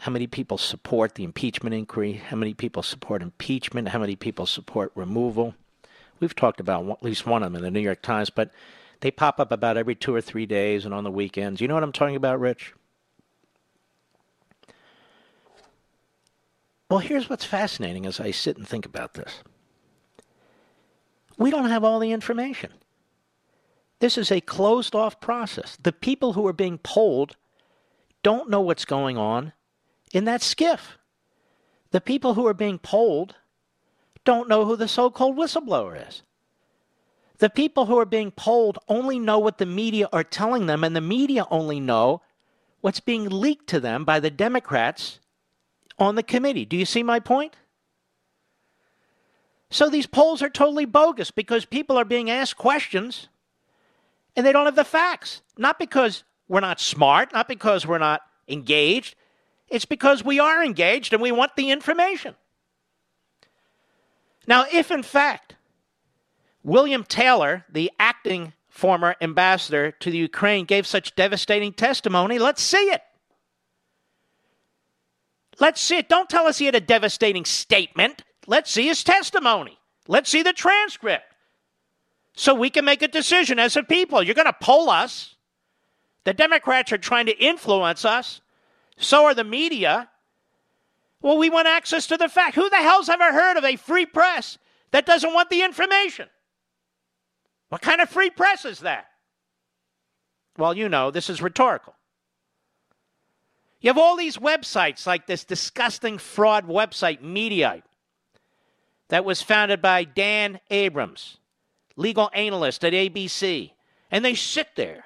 How many people support the impeachment inquiry? How many people support impeachment? How many people support removal? We've talked about at least one of them in the New York Times, but they pop up about every two or three days and on the weekends. You know what I'm talking about, Rich? Well, here's what's fascinating as I sit and think about this. We don't have all the information. This is a closed off process. The people who are being polled don't know what's going on in that SCIF. The people who are being polled don't know who the so called whistleblower is. The people who are being polled only know what the media are telling them, and the media only know what's being leaked to them by the Democrats on the committee. Do you see my point? So these polls are totally bogus because people are being asked questions and they don't have the facts. Not because we're not smart, not because we're not engaged. It's because we are engaged and we want the information. Now, if in fact William Taylor, the acting former ambassador to the Ukraine, gave such devastating testimony, let's see it. Let's see it. Don't tell us he had a devastating statement. Let's see his testimony. Let's see the transcript so we can make a decision as a people. You're going to poll us. The Democrats are trying to influence us. So are the media. Well, we want access to the fact. Who the hell's ever heard of a free press that doesn't want the information? What kind of free press is that? Well, you know, this is rhetorical. You have all these websites like this disgusting fraud website, Mediaite, that was founded by Dan Abrams legal analyst at ABC, and they sit there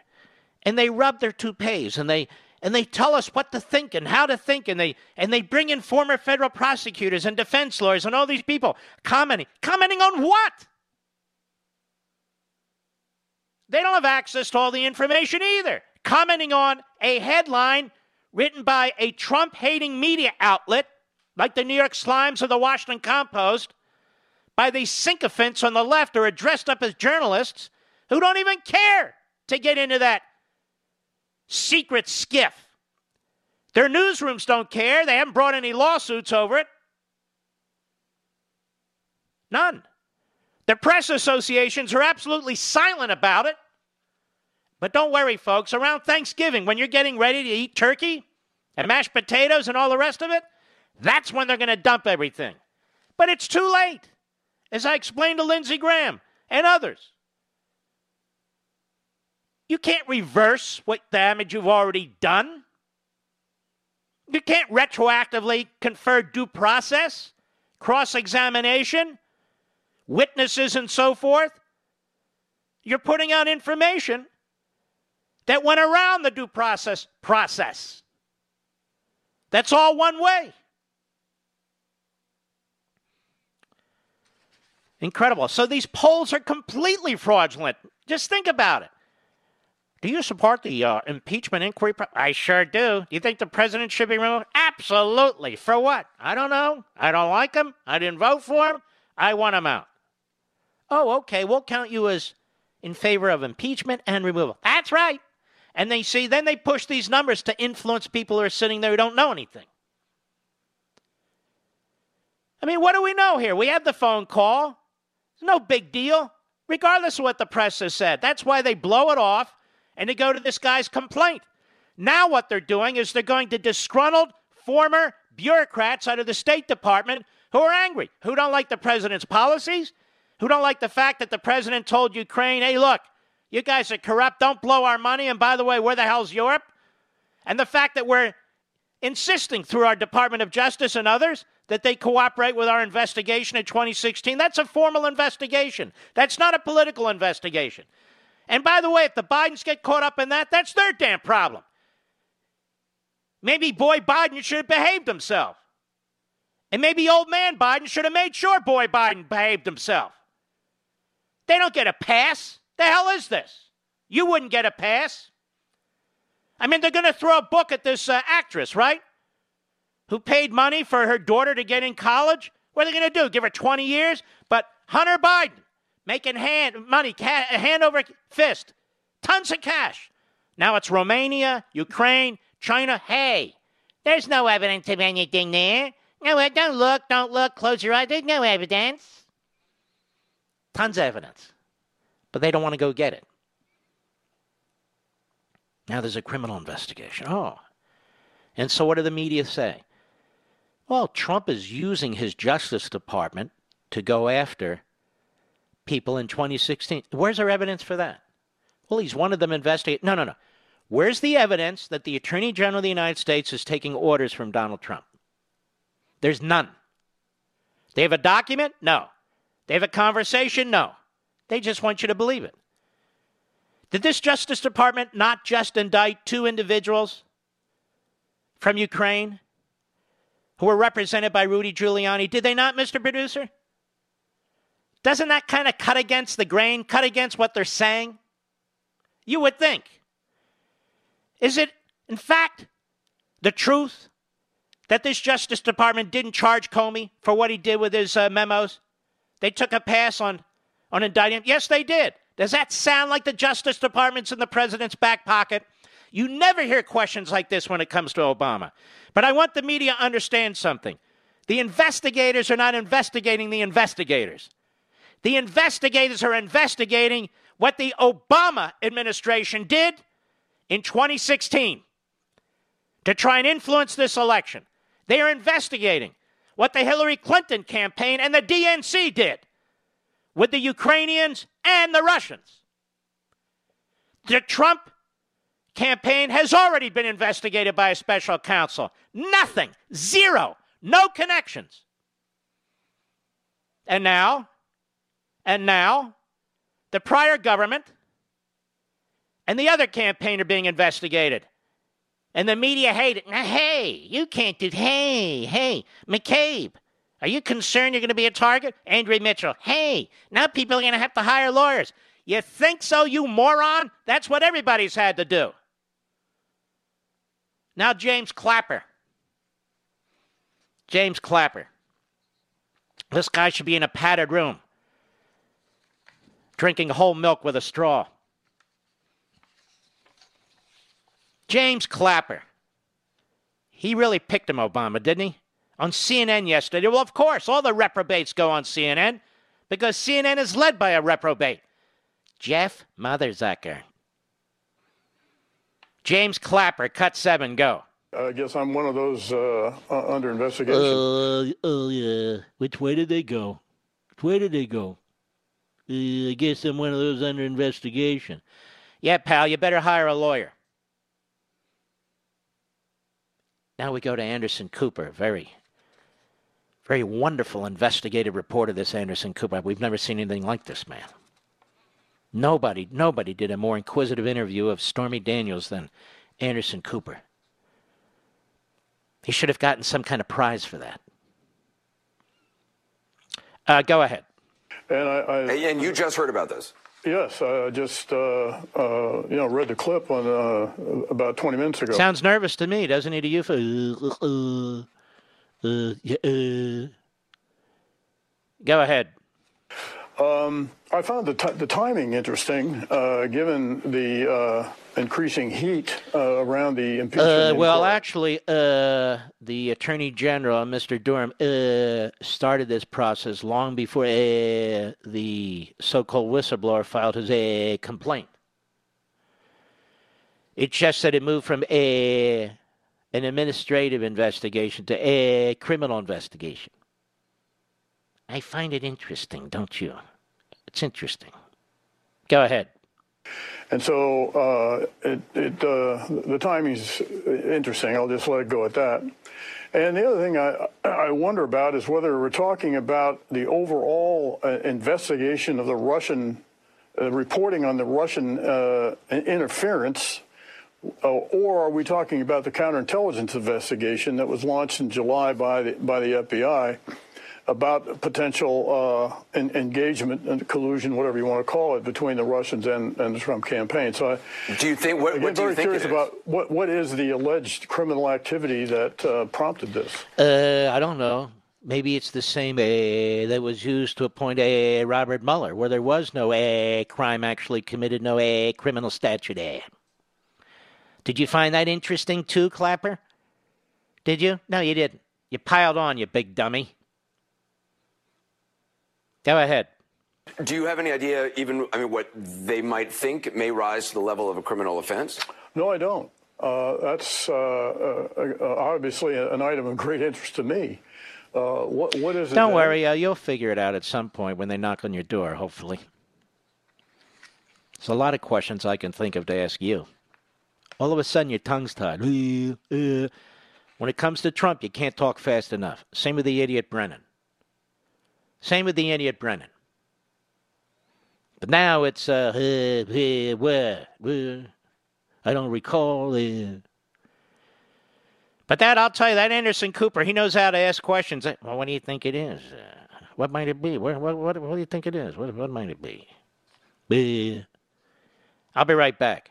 and they rub their toupees and they and they tell us what to think and how to think and they and they bring in former federal prosecutors and defense lawyers and all these people commenting commenting on what? They don't have access to all the information either. Commenting on a headline written by a trump hating media outlet like the new york slimes or the washington compost by these sycophants on the left who are dressed up as journalists who don't even care to get into that secret SCIF. Their newsrooms don't care. They haven't brought any lawsuits over it. None. The press associations are absolutely silent about it. But don't worry, folks. Around Thanksgiving, when you're getting ready to eat turkey and mashed potatoes and all the rest of it, that's when they're going to dump everything. But it's too late as I explained to Lindsey Graham and others. You can't reverse what damage you've already done. You can't retroactively confer due process, cross examination, witnesses, and so forth. You're putting out information that went around the due process process. That's all one way. Incredible. So these polls are completely fraudulent. Just think about it. Do you support the uh, impeachment inquiry? I sure do. Do you think the president should be removed? Absolutely. For what? I don't know. I don't like him. I didn't vote for him. I want him out. Oh, okay. We'll count you as in favor of impeachment and removal. That's right. And they see, then they push these numbers to influence people who are sitting there who don't know anything. I mean, what do we know here? We have the phone call. It's no big deal, regardless of what the press has said. That's why they blow it off and they go to this guy's complaint. Now, what they're doing is they're going to disgruntled former bureaucrats out of the State Department who are angry, who don't like the president's policies, who don't like the fact that the president told Ukraine, hey, look, you guys are corrupt, don't blow our money, and by the way, where the hell's Europe? And the fact that we're insisting through our Department of Justice and others that they cooperate with our investigation in 2016. That's a formal investigation. That's not a political investigation. And by the way, if the Bidens get caught up in that, that's their damn problem. Maybe boy Biden should have behaved himself. And maybe old man Biden should have made sure boy Biden behaved himself. They don't get a pass. The hell is this? You wouldn't get a pass. I mean, they're going to throw a book at this uh, actress, right? who paid money for her daughter to get in college? What are they going to do? Give her 20 years? But Hunter Biden making hand money ca- hand over fist, tons of cash. Now it's Romania, Ukraine, China. Hey, there's no evidence of anything there. No, don't look, don't look. Close your eyes. There's no evidence. tons of evidence. But they don't want to go get it. Now there's a criminal investigation. Oh. And so what do the media say? Well, Trump is using his Justice Department to go after people in 2016. Where's our evidence for that? Well, he's one of them investigate. No, no, no. Where's the evidence that the Attorney General of the United States is taking orders from Donald Trump? There's none. They have a document? No. They have a conversation? No. They just want you to believe it. Did this Justice Department not just indict two individuals from Ukraine who were represented by Rudy Giuliani? Did they not, Mr. Producer? Doesn't that kind of cut against the grain, cut against what they're saying? You would think. Is it, in fact, the truth that this Justice Department didn't charge Comey for what he did with his uh, memos? They took a pass on, on indicting him? Yes, they did. Does that sound like the Justice Department's in the president's back pocket? You never hear questions like this when it comes to Obama. But I want the media to understand something. The investigators are not investigating the investigators. The investigators are investigating what the Obama administration did in 2016 to try and influence this election. They are investigating what the Hillary Clinton campaign and the DNC did with the Ukrainians and the Russians. The Trump campaign has already been investigated by a special counsel. Nothing, zero, no connections. And now, and now, the prior government and the other campaign are being investigated. And the media hate it. Now, hey, you can't do. Hey, hey, McCabe, are you concerned you're going to be a target? Andrea Mitchell, hey, now people are going to have to hire lawyers. You think so, you moron? That's what everybody's had to do. Now, James Clapper. James Clapper. This guy should be in a padded room, drinking whole milk with a straw. James Clapper. He really picked him, Obama, didn't he? On CNN yesterday. Well, of course, all the reprobates go on CNN because CNN is led by a reprobate. Jeff Motherzucker. James Clapper, cut seven, go. I guess I'm one of those uh, under investigation. Uh, oh, yeah. Which way did they go? Which way did they go? Uh, I guess I'm one of those under investigation. Yeah, pal, you better hire a lawyer. Now we go to Anderson Cooper. Very, very wonderful investigative report of this Anderson Cooper. We've never seen anything like this man. Nobody, nobody did a more inquisitive interview of Stormy Daniels than Anderson Cooper. He should have gotten some kind of prize for that. Uh, go ahead. And I, I, and you just heard about this. Yes, I just uh, uh, you know read the clip on uh, about 20 minutes ago. Sounds nervous to me, doesn't he? To you? Uh, uh, uh, Go ahead. Um, I found the, t- the timing interesting, given the increasing heat around the impeachment. well, actually, the Attorney General, Mr. Durham, started this process long before the so-called whistleblower filed his complaint. It just said it moved from a an administrative investigation to a criminal investigation. I find it interesting, don't you? It's interesting. Go ahead. And so uh, it, it, uh, the timing's interesting. I'll just let it go at that. And the other thing I, I wonder about is whether we're talking about the overall uh, investigation of the Russian, uh, reporting on the Russian uh, interference or are we talking about the counterintelligence investigation that was launched in July by the, by the FBI about potential uh, engagement and collusion, whatever you want to call it, between the Russians and, and the Trump campaign? So, I, do you think what, what do very you think curious about what what is the alleged criminal activity that uh, prompted this? Uh, I don't know. Maybe it's the same uh, that was used to appoint a Robert Mueller, where there was no a crime actually committed, no a criminal statute. A. Did you find that interesting too, Clapper? Did you? No, you didn't. You piled on, you big dummy. Go ahead. Do you have any idea, even, I mean, what they might think may rise to the level of a criminal offense? No, I don't. Uh, that's uh, uh, uh obviously an item of great interest to me. Uh, what, what is it? Don't worry, uh, you'll figure it out at some point when they knock on your door, hopefully. There's a lot of questions I can think of to ask you. All of a sudden, your tongue's tied. When it comes to Trump, you can't talk fast enough. Same with the idiot Brennan. Same with the idiot Brennan. But now it's, uh, uh, uh, where, where, I don't recall. Uh. But that, I'll tell you, that Anderson Cooper, he knows how to ask questions. Well, what do you think it is? Uh, what might it be? What, what, what, what do you think it is? What, what might it be? Uh. I'll be right back.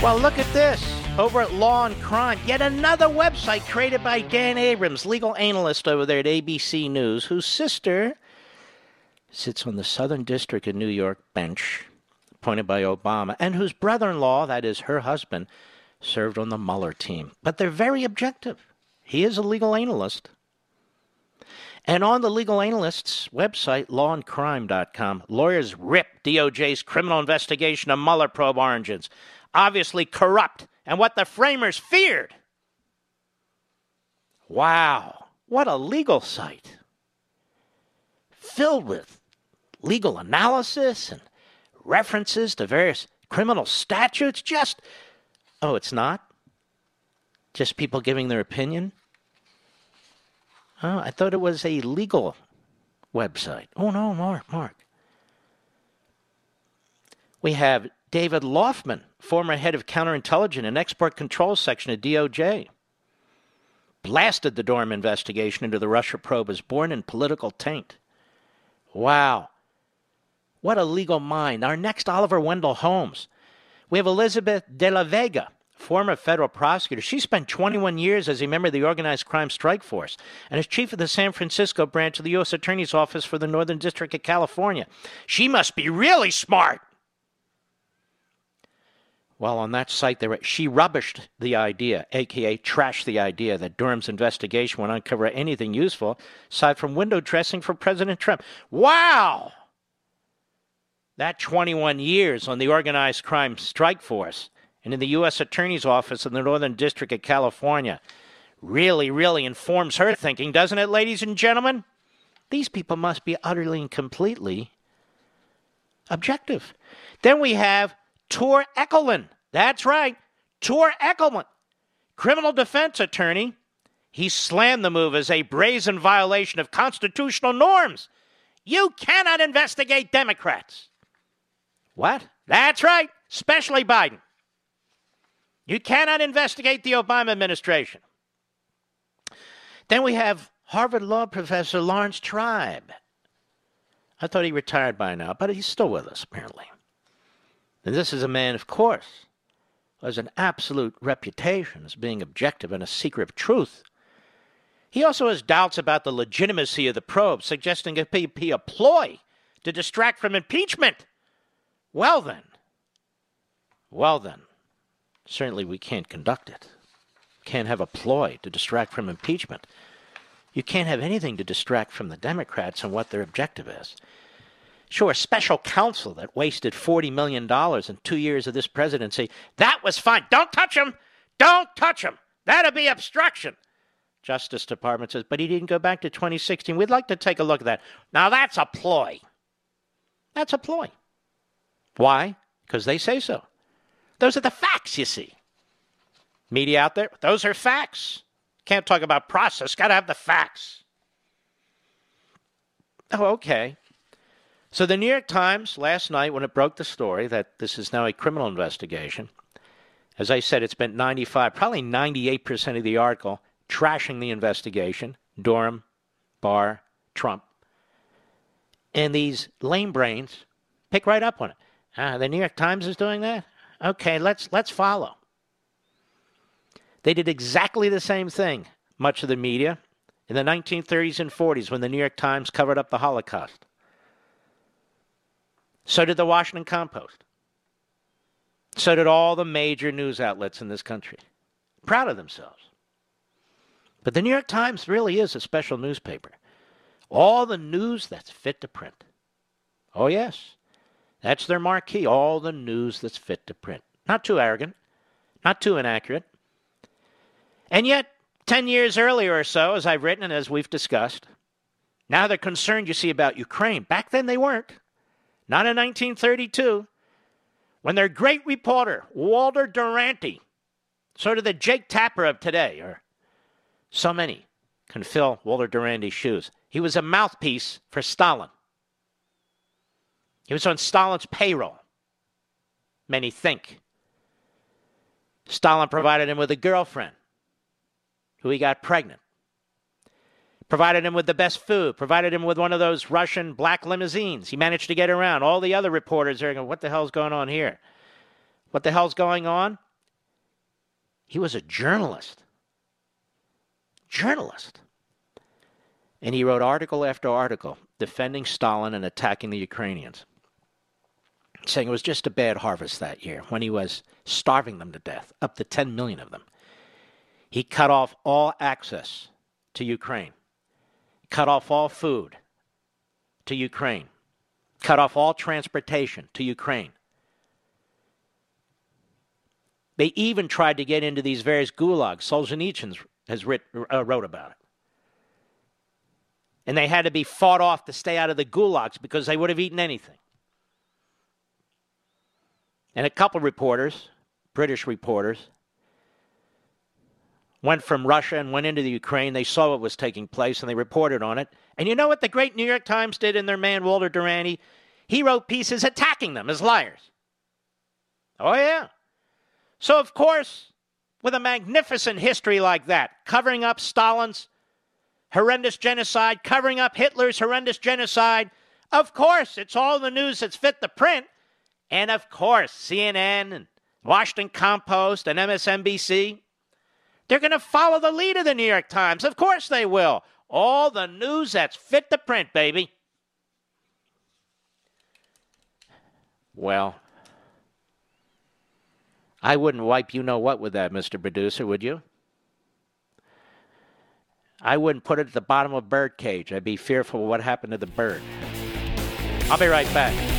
Well, look at this. Over at Law and Crime, yet another website created by Dan Abrams, legal analyst over there at ABC News, whose sister sits on the Southern District of New York bench, appointed by Obama, and whose brother in law, that is her husband, served on the Mueller team. But they're very objective. He is a legal analyst. And on the legal analyst's website, lawandcrime.com, lawyers rip DOJ's criminal investigation of Mueller probe origins obviously corrupt and what the framers feared. Wow, what a legal site. Filled with legal analysis and references to various criminal statutes. Just, oh, it's not? Just people giving their opinion? Oh, I thought it was a legal website. Oh, no, Mark, Mark. We have David Laufman, former head of counterintelligence and export control section at DOJ, blasted the Durham investigation into the Russia probe as born in political taint. Wow. What a legal mind. Our next Oliver Wendell Holmes. We have Elizabeth de la Vega, former federal prosecutor. She spent 21 years as a member of the Organized Crime Strike Force and as chief of the San Francisco branch of the U.S. Attorney's Office for the Northern District of California. She must be really smart. Well, on that site, there, she rubbished the idea, aka trashed the idea, that Durham's investigation would uncover anything useful aside from window dressing for President Trump. Wow! That 21 years on the organized crime strike force and in the U.S. Attorney's Office in the Northern District of California really, really informs her thinking, doesn't it, ladies and gentlemen? These people must be utterly and completely objective. Then we have Tor Ekeland. That's right, Tor Ekeland, criminal defense attorney. He slammed the move as a brazen violation of constitutional norms. You cannot investigate Democrats. What? That's right, especially Biden. You cannot investigate the Obama administration. Then we have Harvard Law professor Laurence Tribe. I thought he retired by now, but he's still with us, apparently. And this is a man, of course, who has an absolute reputation as being objective and a seeker of truth. He also has doubts about the legitimacy of the probe, suggesting it be a ploy to distract from impeachment. Well, then. Well, then. Certainly we can't conduct it. Can't have a ploy to distract from impeachment. You can't have anything to distract from the Democrats and what their objective is. Sure, special counsel that wasted $40 million in two years of this presidency. That was fine. Don't touch him. Don't touch him. That'd be obstruction. Justice Department says, but he didn't go back to 2016. We'd like to take a look at that. Now that's a ploy. That's a ploy. Why? Because they say so. Those are the facts, you see. Media out there, those are facts. Can't talk about process, got to have the facts. Oh, okay. So the New York Times last night, when it broke the story that this is now a criminal investigation, as I said, it spent 95, probably 98% of the article trashing the investigation Durham, Barr, Trump. And these lame brains pick right up on it. Ah, the New York Times is doing that? Okay, let's, let's follow. They did exactly the same thing, much of the media, in the 1930s and 40s when the New York Times covered up the Holocaust. So did the Washington Compost. So did all the major news outlets in this country. Proud of themselves. But the New York Times really is a special newspaper. All the news that's fit to print. Oh, yes. That's their marquee. All the news that's fit to print. Not too arrogant, not too inaccurate. And yet, 10 years earlier or so, as I've written and as we've discussed, now they're concerned, you see, about Ukraine. Back then they weren't. Not in 1932 when their great reporter, Walter Duranty, sort of the Jake Tapper of today, or so many can fill Walter Duranty's shoes. He was a mouthpiece for Stalin. He was on Stalin's payroll. Many think. Stalin provided him with a girlfriend who he got pregnant. Provided him with the best food, provided him with one of those Russian black limousines. He managed to get around. All the other reporters are going, What the hell's going on here? What the hell's going on? He was a journalist. Journalist. And he wrote article after article defending Stalin and attacking the Ukrainians, saying it was just a bad harvest that year when he was starving them to death, up to 10 million of them. He cut off all access to Ukraine cut off all food to Ukraine, cut off all transportation to Ukraine. They even tried to get into these various gulags. Solzhenitsyn has writ, uh, wrote about it. And they had to be fought off to stay out of the gulags because they would have eaten anything. And a couple reporters, British reporters, went from Russia and went into the Ukraine. They saw what was taking place and they reported on it. And you know what the great New York Times did in their man Walter Duranty? He wrote pieces attacking them as liars. Oh, yeah. So, of course, with a magnificent history like that, covering up Stalin's horrendous genocide, covering up Hitler's horrendous genocide, of course, it's all the news that's fit the print. And of course, CNN and Washington Compost and MSNBC they're going to follow the lead of the New York Times. Of course they will. All the news that's fit to print, baby. Well, I wouldn't wipe you know what with that, Mr. Producer, would you? I wouldn't put it at the bottom of a bird cage. I'd be fearful of what happened to the bird. I'll be right back.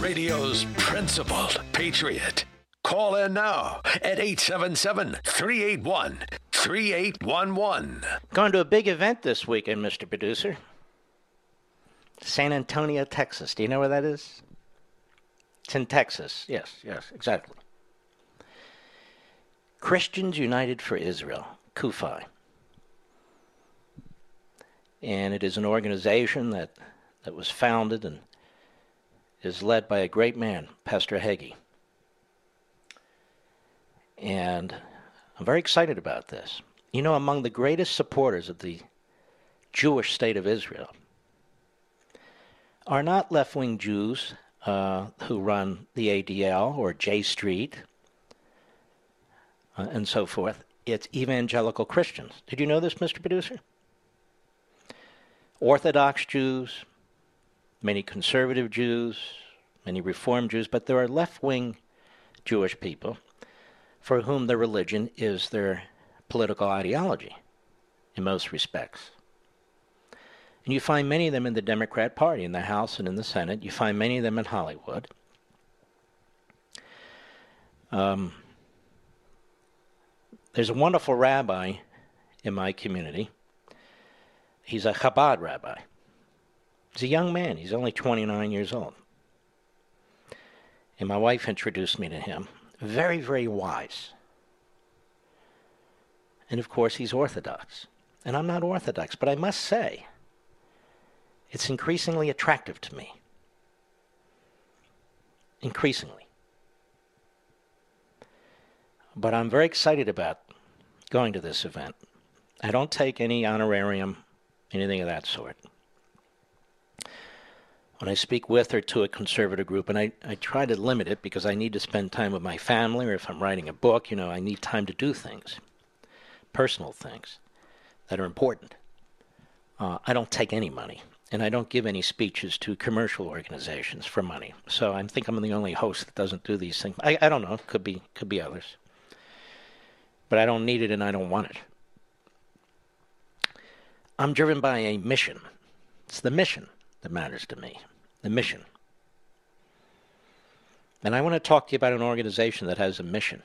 Radio's principled patriot. Call in now at 877 381 3811. Going to a big event this weekend, Mr. Producer. San Antonio, Texas. Do you know where that is? It's in Texas. Yes, yes, exactly. Christians United for Israel, CUFI. And it is an organization that, that was founded and is led by a great man, Pastor Hagee. And I'm very excited about this. You know, among the greatest supporters of the Jewish state of Israel are not left wing Jews uh, who run the ADL or J Street uh, and so forth. It's evangelical Christians. Did you know this, Mr. Producer? Orthodox Jews, many conservative Jews, many Reform Jews, but there are left wing Jewish people for whom the religion is their political ideology in most respects. And you find many of them in the Democrat Party, in the House and in the Senate. You find many of them in Hollywood. Um, there's a wonderful rabbi in my community. He's a Chabad rabbi. He's a young man. He's only 29 years old. And my wife introduced me to him. Very, very wise. And of course, he's Orthodox. And I'm not Orthodox, but I must say, it's increasingly attractive to me. Increasingly. But I'm very excited about going to this event. I don't take any honorarium, anything of that sort. When I speak with or to a conservative group, and I, I try to limit it because I need to spend time with my family, or if I'm writing a book, you know, I need time to do things, personal things that are important. Uh, I don't take any money, and I don't give any speeches to commercial organizations for money. So I think I'm the only host that doesn't do these things. I, I don't know. Could be could be others but I don't need it and I don't want it. I'm driven by a mission. It's the mission that matters to me. The mission. And I want to talk to you about an organization that has a mission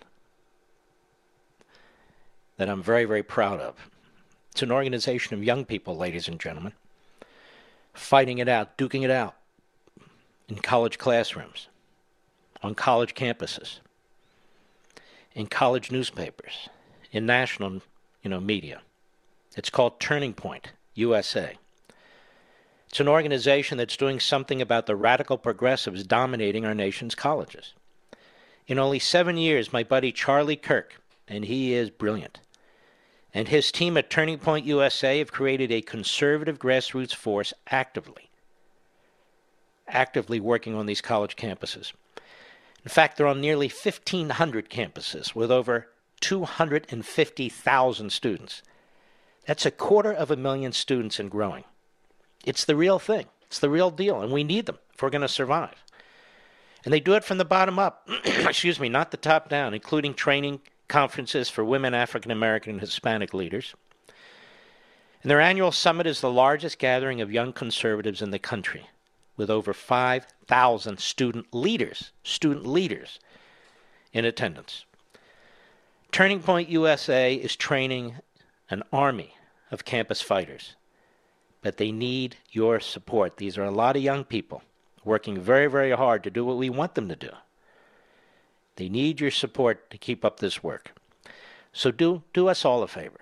that I'm very, very proud of. It's an organization of young people, ladies and gentlemen, fighting it out, duking it out in college classrooms, on college campuses, in college newspapers, in national, you know, media. It's called Turning Point USA. It's an organization that's doing something about the radical progressives dominating our nation's colleges. In only seven years, my buddy Charlie Kirk, and he is brilliant, and his team at Turning Point USA have created a conservative grassroots force actively, actively working on these college campuses. In fact, they're on nearly 1,500 campuses with over 250,000 students. That's a quarter of a million students and growing. It's the real thing. It's the real deal, and we need them if we're going to survive. And they do it from the bottom up, excuse me, not the top down, including training conferences for women, African American, and Hispanic leaders. And their annual summit is the largest gathering of young conservatives in the country, with over 5,000 student leaders, student leaders in attendance. Turning Point USA is training an army of campus fighters, but they need your support. These are a lot of young people working very, very hard to do what we want them to do. They need your support to keep up this work. So do, do us all a favor.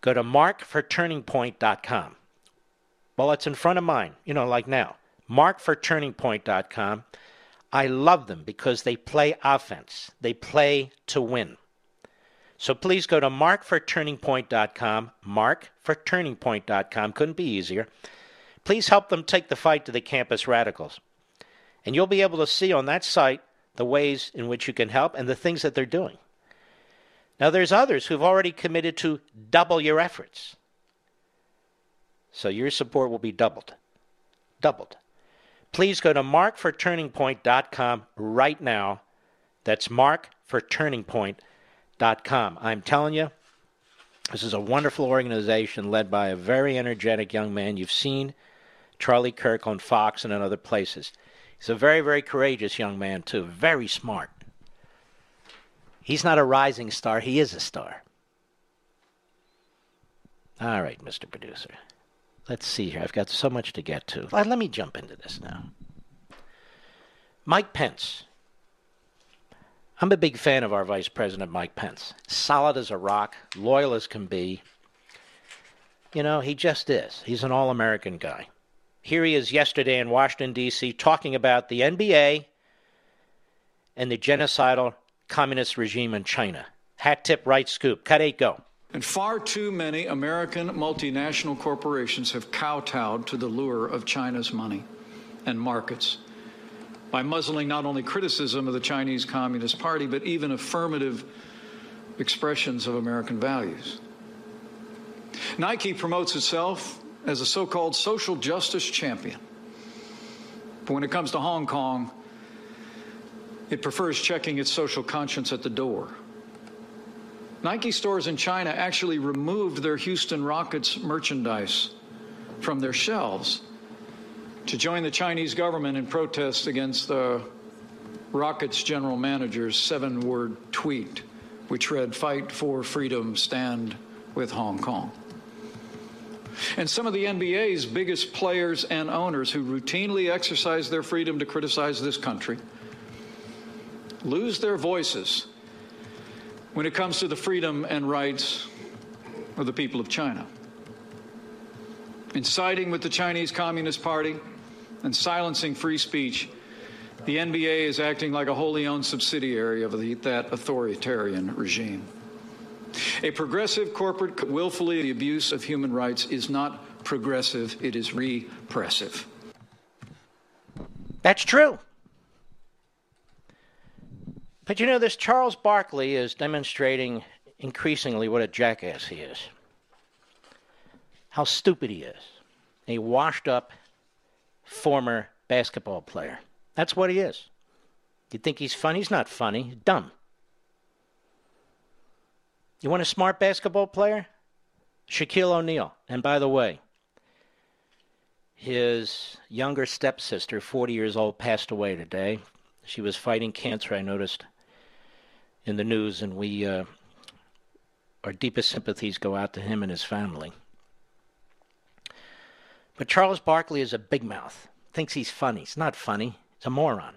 Go to markforturningpoint.com. Well, it's in front of mine, you know, like now. Markforturningpoint.com. I love them because they play offense, they play to win. So please go to markforturningpoint.com, markforturningpoint.com, couldn't be easier. Please help them take the fight to the campus radicals. And you'll be able to see on that site the ways in which you can help and the things that they're doing. Now, there's others who've already committed to double your efforts. So your support will be doubled. Doubled. Please go to markforturningpoint.com right now. That's markforturningpoint.com com. I'm telling you, this is a wonderful organization led by a very energetic young man. You've seen Charlie Kirk on Fox and in other places. He's a very, very courageous young man, too. Very smart. He's not a rising star, he is a star. All right, Mr. Producer. Let's see here. I've got so much to get to. Let me jump into this now. Mike Pence I'm a big fan of our Vice President Mike Pence. Solid as a rock, loyal as can be. You know, he just is. He's an all American guy. Here he is yesterday in Washington, D.C., talking about the NBA and the genocidal communist regime in China. Hat tip, right scoop. Cut eight, go. And far too many American multinational corporations have kowtowed to the lure of China's money and markets by muzzling not only criticism of the Chinese Communist Party, but even affirmative expressions of American values. Nike promotes itself as a so called social justice champion. But when it comes to Hong Kong, It prefers checking its social conscience at the door. Nike stores in China actually removed their Houston Rockets merchandise from their shelves to join the Chinese government in protest against the Rockets general manager's seven word tweet, which read, Fight for freedom, stand with Hong Kong. And some of the NBA's biggest players and owners who routinely exercise their freedom to criticize this country lose their voices when it comes to the freedom and rights of the people of China. In siding with the Chinese Communist Party and silencing free speech, the NBA is acting like a wholly owned subsidiary of the, that authoritarian regime. A progressive corporate willfully the abuse of human rights is not progressive, it is repressive. That's true. But you know, this Charles Barkley is demonstrating increasingly what a jackass he is. How stupid he is. A washed up former basketball player. That's what he is. You think he's funny? He's not funny. He's dumb. You want a smart basketball player? Shaquille O'Neal. And by the way, his younger stepsister, 40 years old, passed away today. She was fighting cancer, I noticed in the news, and we uh, our deepest sympathies go out to him and his family. But Charles Barkley is a big mouth. Thinks he's funny. He's not funny. He's a moron.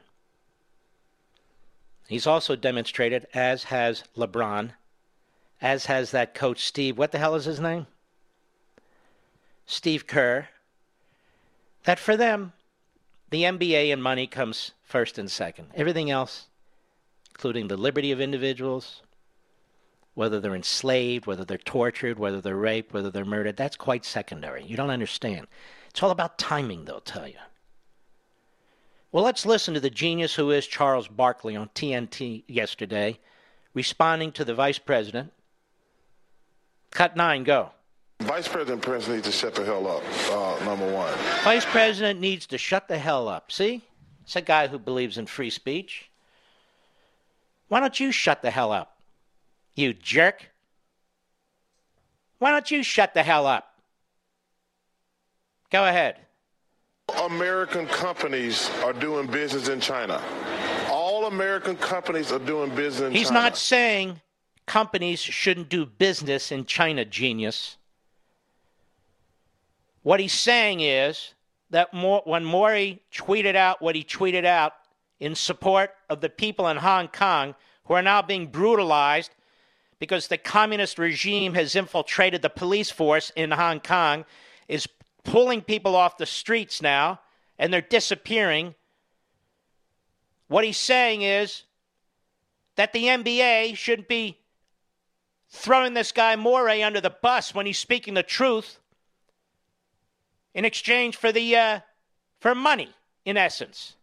He's also demonstrated, as has LeBron, as has that coach Steve. What the hell is his name? Steve Kerr. That for them, the NBA and money comes first and second. Everything else including the liberty of individuals, whether they're enslaved, whether they're tortured, whether they're raped, whether they're murdered, that's quite secondary. You don't understand. It's all about timing, they'll tell you. Well, let's listen to the genius who is Charles Barkley on TNT yesterday, responding to the vice president. Cut nine, go. Vice President Pence needs to shut the hell up, uh, number one. Vice President needs to shut the hell up. See? It's a guy who believes in free speech. Why don't you shut the hell up? You jerk. Why don't you shut the hell up? Go ahead. American companies are doing business in China. All American companies are doing business in He's China. not saying companies shouldn't do business in China, genius. What he's saying is that when Morey tweeted out what he tweeted out in support of the people in Hong Kong who are now being brutalized because the communist regime has infiltrated the police force in Hong Kong, is pulling people off the streets now, and they're disappearing. What he's saying is that the NBA shouldn't be throwing this guy Morey under the bus when he's speaking the truth in exchange for the uh, for money, in essence.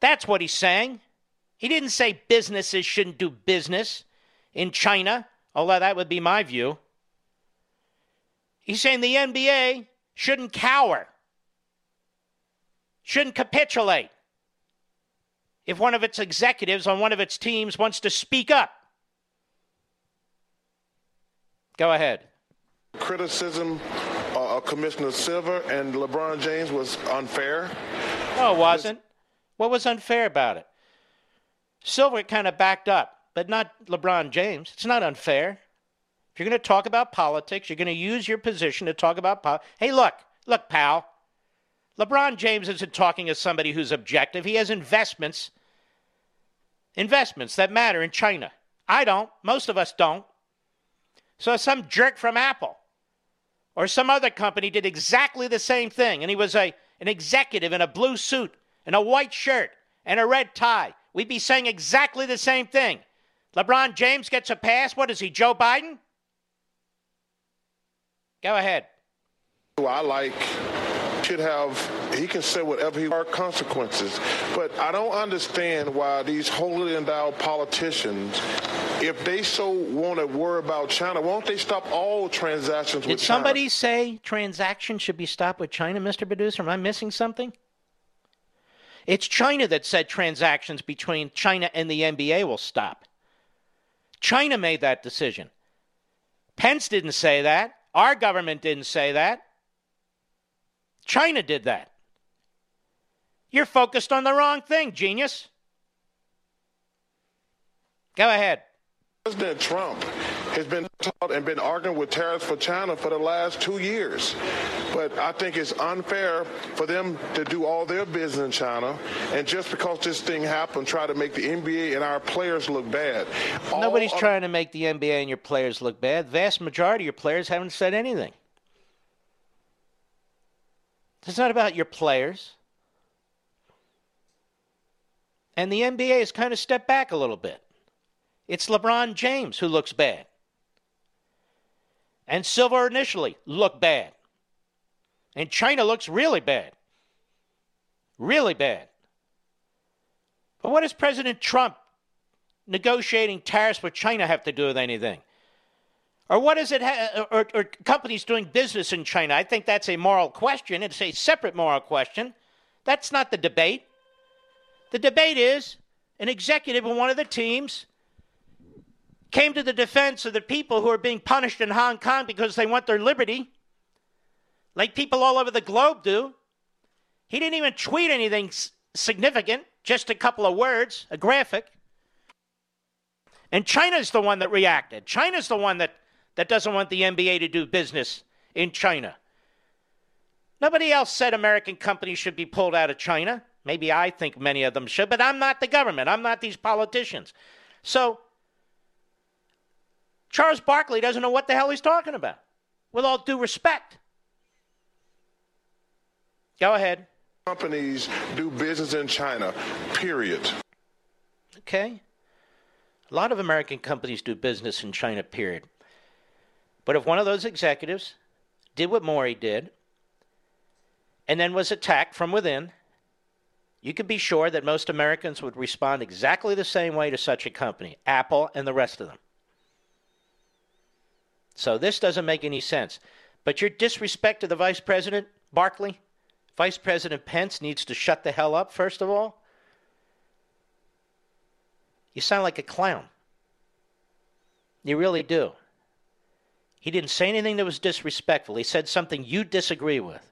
That's what he's saying. He didn't say businesses shouldn't do business in China, although that would be my view. He's saying the NBA shouldn't cower, shouldn't capitulate if one of its executives on one of its teams wants to speak up. Go ahead. Criticism uh, of Commissioner Silver and LeBron James was unfair. No, it wasn't. What was unfair about it? Silver kind of backed up, but not LeBron James. It's not unfair. If you're going to talk about politics, you're going to use your position to talk about politics. Hey, look, look, pal. LeBron James isn't talking as somebody who's objective. He has investments, investments that matter in China. I don't. Most of us don't. So some jerk from Apple or some other company did exactly the same thing, and he was a, an executive in a blue suit and a white shirt and a red tie, we'd be saying exactly the same thing. LeBron James gets a pass. What is he, Joe Biden? Go ahead. Who I like should have he can say whatever he are consequences. But I don't understand why these holy than thou politicians, if they so want to worry about China, won't they stop all transactions Did with China? somebody say transactions should be stopped with China, Mr. Producer? Am I missing something? It's China that said transactions between China and the NBA will stop. China made that decision. Pence didn't say that. Our government didn't say that. China did that. You're focused on the wrong thing, genius. Go ahead. President Trump has been taught and been arguing with tariffs for China for the last two years. But I think it's unfair for them to do all their business in China, and just because this thing happened, try to make the NBA and our players look bad. All Nobody's of- trying to make the NBA and your players look bad. Vast majority of your players haven't said anything. It's not about your players. And the NBA has kind of stepped back a little bit. It's LeBron James who looks bad. And Silver initially looked bad. And China looks really bad. Really bad. But what does President Trump negotiating tariffs with China have to do with anything? Or what does it ha- or, or companies doing business in China? I think that's a moral question. It's a separate moral question. That's not the debate. The debate is an executive in one of the teams came to the defense of the people who are being punished in Hong Kong because they want their liberty, like people all over the globe do. He didn't even tweet anything significant, just a couple of words, a graphic. And China's the one that reacted. China's the one that, that doesn't want the NBA to do business in China. Nobody else said American companies should be pulled out of China. Maybe I think many of them should, but I'm not the government. I'm not these politicians. So Charles Barkley doesn't know what the hell he's talking about, with all due respect. Go ahead. companies do business in China, period. Okay. A lot of American companies do business in China, period. But if one of those executives did what Morey did and then was attacked from within, you could be sure that most Americans would respond exactly the same way to such a company, Apple and the rest of them. So this doesn't make any sense. But your disrespect to the vice president, Barkley, Vice President Pence needs to shut the hell up, first of all. You sound like a clown. You really do. He didn't say anything that was disrespectful. He said something you disagree with.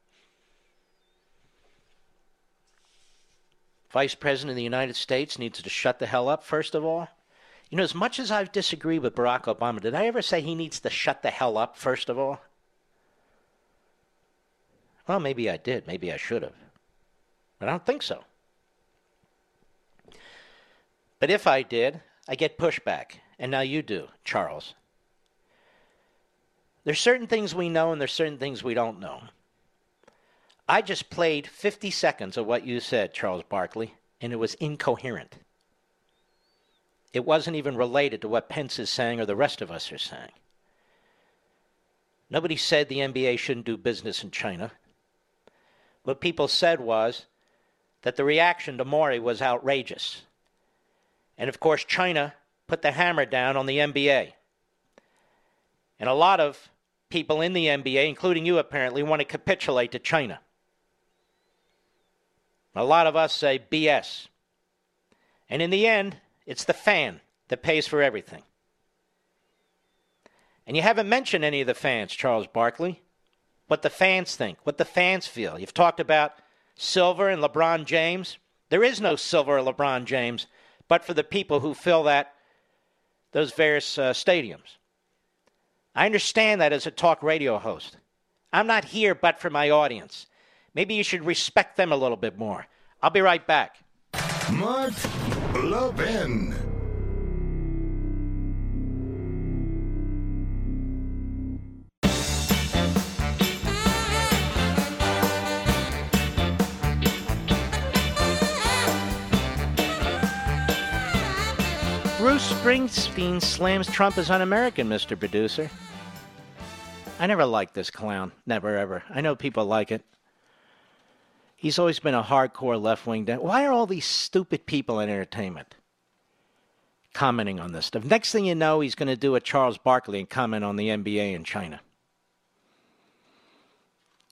Vice President of the United States needs to shut the hell up, first of all. You know, as much as I've disagreed with Barack Obama, did I ever say he needs to shut the hell up, first of all? Well, maybe I did. Maybe I should have. But I don't think so. But if I did, I get pushback. And now you do, Charles. There's certain things we know and there's certain things we don't know. I just played 50 seconds of what you said, Charles Barkley, and it was incoherent. It wasn't even related to what Pence is saying or the rest of us are saying. Nobody said the NBA shouldn't do business in China. What people said was that the reaction to Morey was outrageous. And of course, China put the hammer down on the NBA. And a lot of people in the NBA, including you apparently, want to capitulate to China. A lot of us say BS. And in the end, it's the fan that pays for everything. And you haven't mentioned any of the fans, Charles Barkley. What the fans think, what the fans feel. You've talked about Silver and LeBron James. There is no Silver or LeBron James, but for the people who fill that those various uh, stadiums. I understand that as a talk radio host. I'm not here but for my audience. Maybe you should respect them a little bit more. I'll be right back. Mark Levin. Bruce Springsteen slams Trump as un American, Mr. Producer. I never liked this clown. Never, ever. I know people like it. He's always been a hardcore left wing. Why are all these stupid people in entertainment commenting on this stuff? Next thing you know, he's going to do a Charles Barkley and comment on the NBA in China.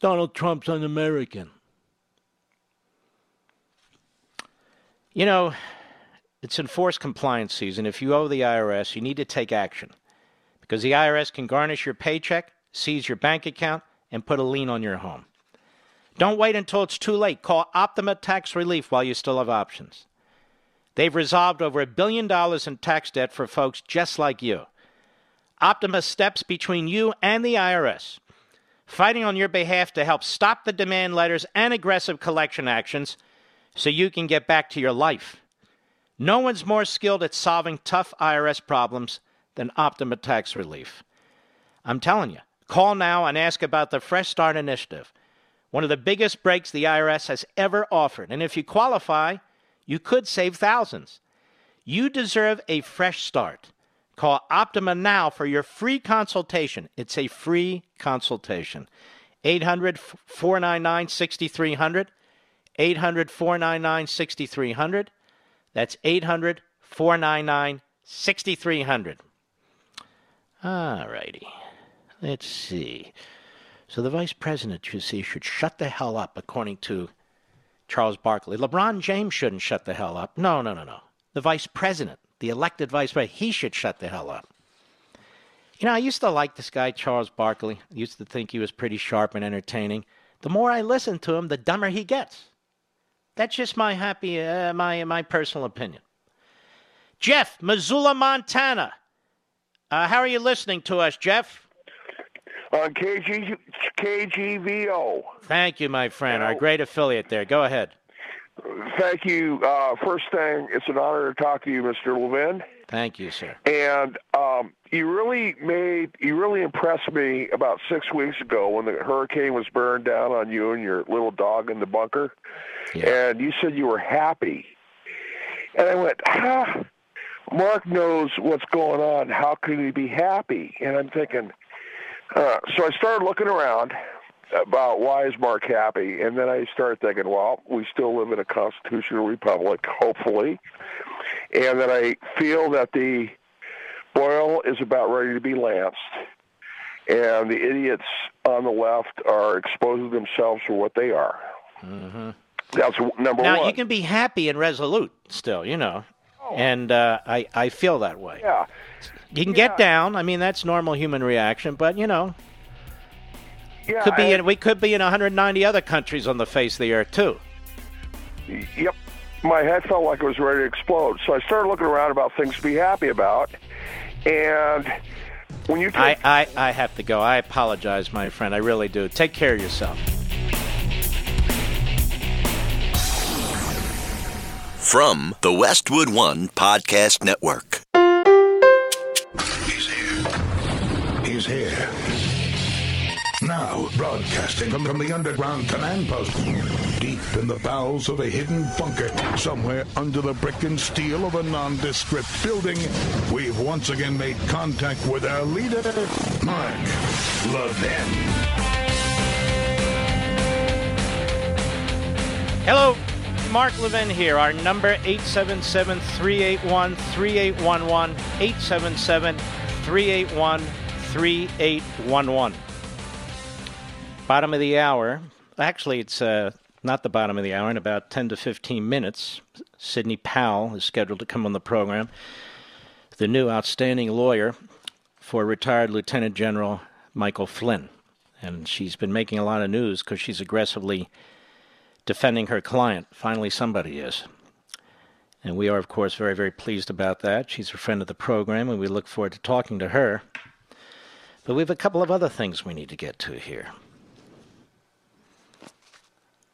Donald Trump's an American. You know, it's enforced compliance season. If you owe the IRS, you need to take action because the IRS can garnish your paycheck, seize your bank account, and put a lien on your home. Don't wait until it's too late. Call Optima Tax Relief while you still have options. They've resolved over a billion dollars in tax debt for folks just like you. Optima steps between you and the IRS, fighting on your behalf to help stop the demand letters and aggressive collection actions so you can get back to your life. No one's more skilled at solving tough IRS problems than Optima Tax Relief. I'm telling you, call now and ask about the Fresh Start Initiative, one of the biggest breaks the IRS has ever offered. And if you qualify, you could save thousands. You deserve a fresh start. Call Optima now for your free consultation. It's a free consultation. 800 499 6300. 800 499 6300. That's 800 499 6300. All righty. Let's see. So the vice president, you see, should shut the hell up, according to Charles Barkley. LeBron James shouldn't shut the hell up. No, no, no, no. The vice president, the elected vice president, he should shut the hell up. You know, I used to like this guy, Charles Barkley. I used to think he was pretty sharp and entertaining. The more I listen to him, the dumber he gets. That's just my happy, uh, my my personal opinion. Jeff, Missoula, Montana. Uh, how are you listening to us, Jeff? On KG, KGVO. Thank you, my friend. Our great affiliate there. Go ahead. Thank you. Uh, first thing, it's an honor to talk to you, Mr. Levin. Thank you, sir. And um, you really made, you really impressed me about six weeks ago when the hurricane was burned down on you and your little dog in the bunker. Yeah. And you said you were happy. And I went, ah, Mark knows what's going on. How could he be happy? And I'm thinking, uh, so I started looking around about why is Mark happy, and then I started thinking, well, we still live in a constitutional republic, hopefully, and then I feel that the boil is about ready to be lanced, and the idiots on the left are exposing themselves for what they are. Mm-hmm. That's number now, one. Now you can be happy and resolute still, you know. And uh, I, I feel that way. Yeah. You can get down. I mean, that's normal human reaction. But you know, Yeah, could be I- in, we could be in 190 other countries on the face of the earth too. Yep. My head felt like it was ready to explode. So I started looking around about things to be happy about. And when you I, I, I have to go. I apologize, my friend. I really do. Take care of yourself. From the Westwood One Podcast Network. He's here. He's here. Now, broadcasting from, from the underground command post, deep in the bowels of a hidden bunker, somewhere under the brick and steel of a nondescript building, we've once again made contact with our leader, Mark Levin. Hello, Mark Levin here. Our number 877-381-3811, 877-381-3811. Bottom of the hour. Actually, it's uh, not the bottom of the hour. In about 10 to 15 minutes, Sidney Powell is scheduled to come on the program. The new outstanding lawyer for retired Lieutenant General Michael Flynn. And she's been making a lot of news because she's aggressively defending her client. Finally, somebody is. And we are, of course, very, very pleased about that. She's a friend of the program, and we look forward to talking to her. But we have a couple of other things we need to get to here.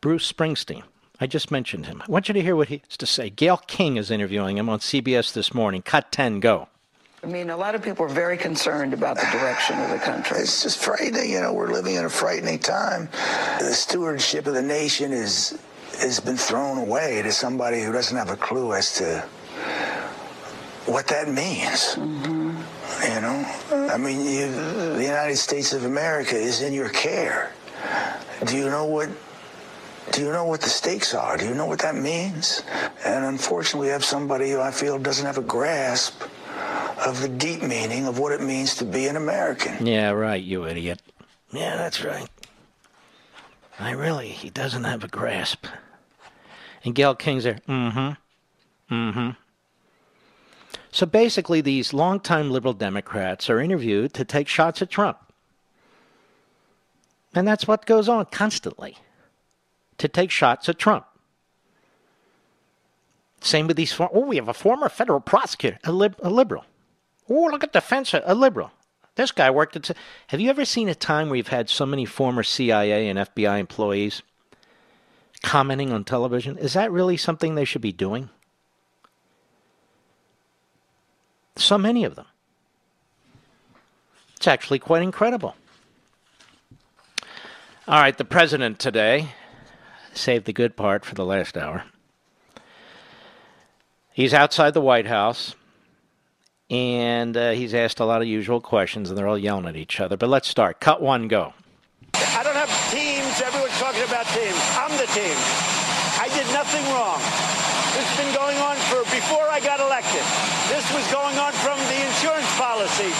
Bruce Springsteen. I just mentioned him. I want you to hear what he has to say. Gayle King is interviewing him on CBS this morning. Cut 10, go. I mean, a lot of people are very concerned about the direction of the country. It's just frightening. You know, we're living in a frightening time. The stewardship of the nation is has been thrown away to somebody who doesn't have a clue as to what that means. Mm-hmm. You know, I mean, you, the United States of America is in your care. Do you know what? Do you know what the stakes are? Do you know what that means? And unfortunately, we have somebody who I feel doesn't have a grasp of the deep meaning of what it means to be an American. Yeah, right, you idiot. Yeah, that's right. I really, he doesn't have a grasp. And Gayle King's there, mm hmm. Mm-hmm. So basically, these longtime liberal Democrats are interviewed to take shots at Trump. And that's what goes on constantly to take shots at Trump. Same with these. oh, we have a former federal prosecutor, a, lib- a liberal. Oh, look at the fence, a liberal. This guy worked at. Have you ever seen a time where you've had so many former CIA and FBI employees commenting on television? Is that really something they should be doing? So many of them. It's actually quite incredible. All right, the president today saved the good part for the last hour. He's outside the White House, and uh, he's asked a lot of usual questions, and they're all yelling at each other. But let's start. Cut one, go. I don't have teams. Everyone's talking about teams. I'm the team. I did nothing wrong. This has been going on for before I got elected. This was going on from the insurance policy.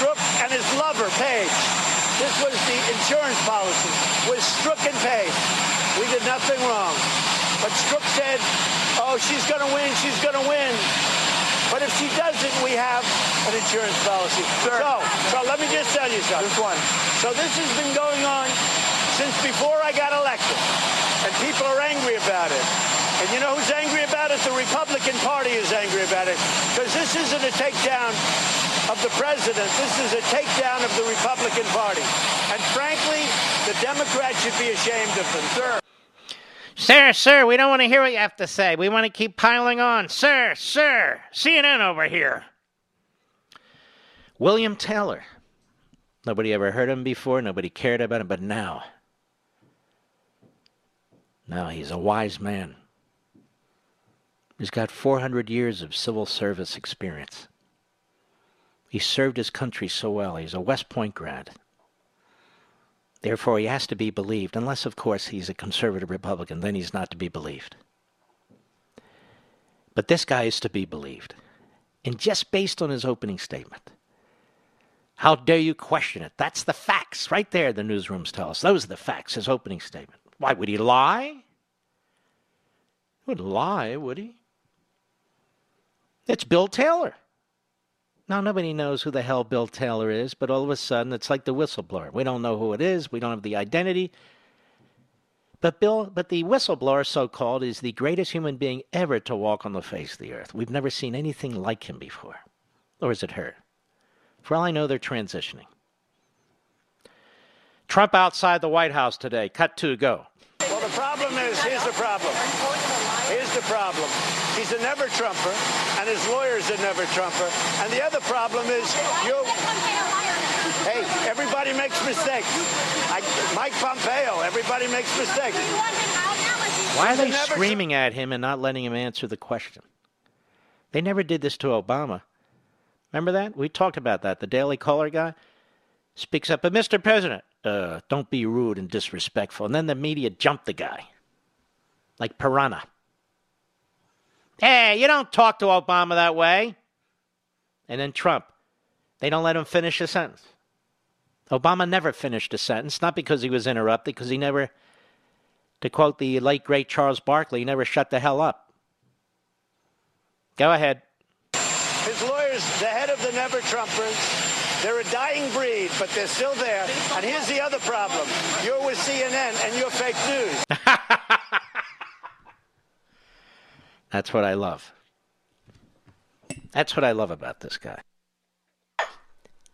Strzok and his lover, Page. This was the insurance policy. Was Strzok and Page. We did nothing wrong. But Strzok said, oh, she's going to win, she's going to win. But if she doesn't, we have an insurance policy. Sure. So, so let me just tell you something. This one. So this has been going on since before I got elected. And people are angry about it. And you know who's angry about it? The Republican Party is angry about it. Because this isn't a takedown of the president. This is a takedown of the Republican Party. And frankly, the Democrats should be ashamed of them. Sir. Sir, sir, we don't want to hear what you have to say. We want to keep piling on. Sir, sir, CNN over here. William Taylor. Nobody ever heard him before. Nobody cared about him. But now, now he's a wise man. He's got 400 years of civil service experience. He served his country so well. He's a West Point grad. Therefore, he has to be believed, unless, of course, he's a conservative Republican. Then he's not to be believed. But this guy is to be believed. And just based on his opening statement, how dare you question it? That's the facts right there, the newsrooms tell us. Those are the facts, his opening statement. Why would he lie? He would lie, would he? It's Bill Taylor. Now, nobody knows who the hell Bill Taylor is, but all of a sudden it's like the whistleblower. We don't know who it is, we don't have the identity. But Bill, but the whistleblower, so called, is the greatest human being ever to walk on the face of the earth. We've never seen anything like him before. Or is it her? For all I know, they're transitioning. Trump outside the White House today. Cut two, go. Well, the problem is here's the problem. Here's the problem. He's a never Trumper, and his lawyer's a never Trumper. And the other problem is you. Hey, everybody makes mistakes. I, Mike Pompeo, everybody makes mistakes. Why are they screaming at him and not letting him answer the question? They never did this to Obama. Remember that? We talked about that. The Daily Caller guy speaks up, but Mr. President, uh, don't be rude and disrespectful. And then the media jumped the guy like piranha. Hey, you don't talk to Obama that way. And then Trump, they don't let him finish a sentence. Obama never finished a sentence, not because he was interrupted, because he never, to quote the late great Charles Barkley, he never shut the hell up. Go ahead. His lawyers, the head of the Never Trumpers, they're a dying breed, but they're still there. And here's the other problem you're with CNN and you're fake news. That's what I love. That's what I love about this guy.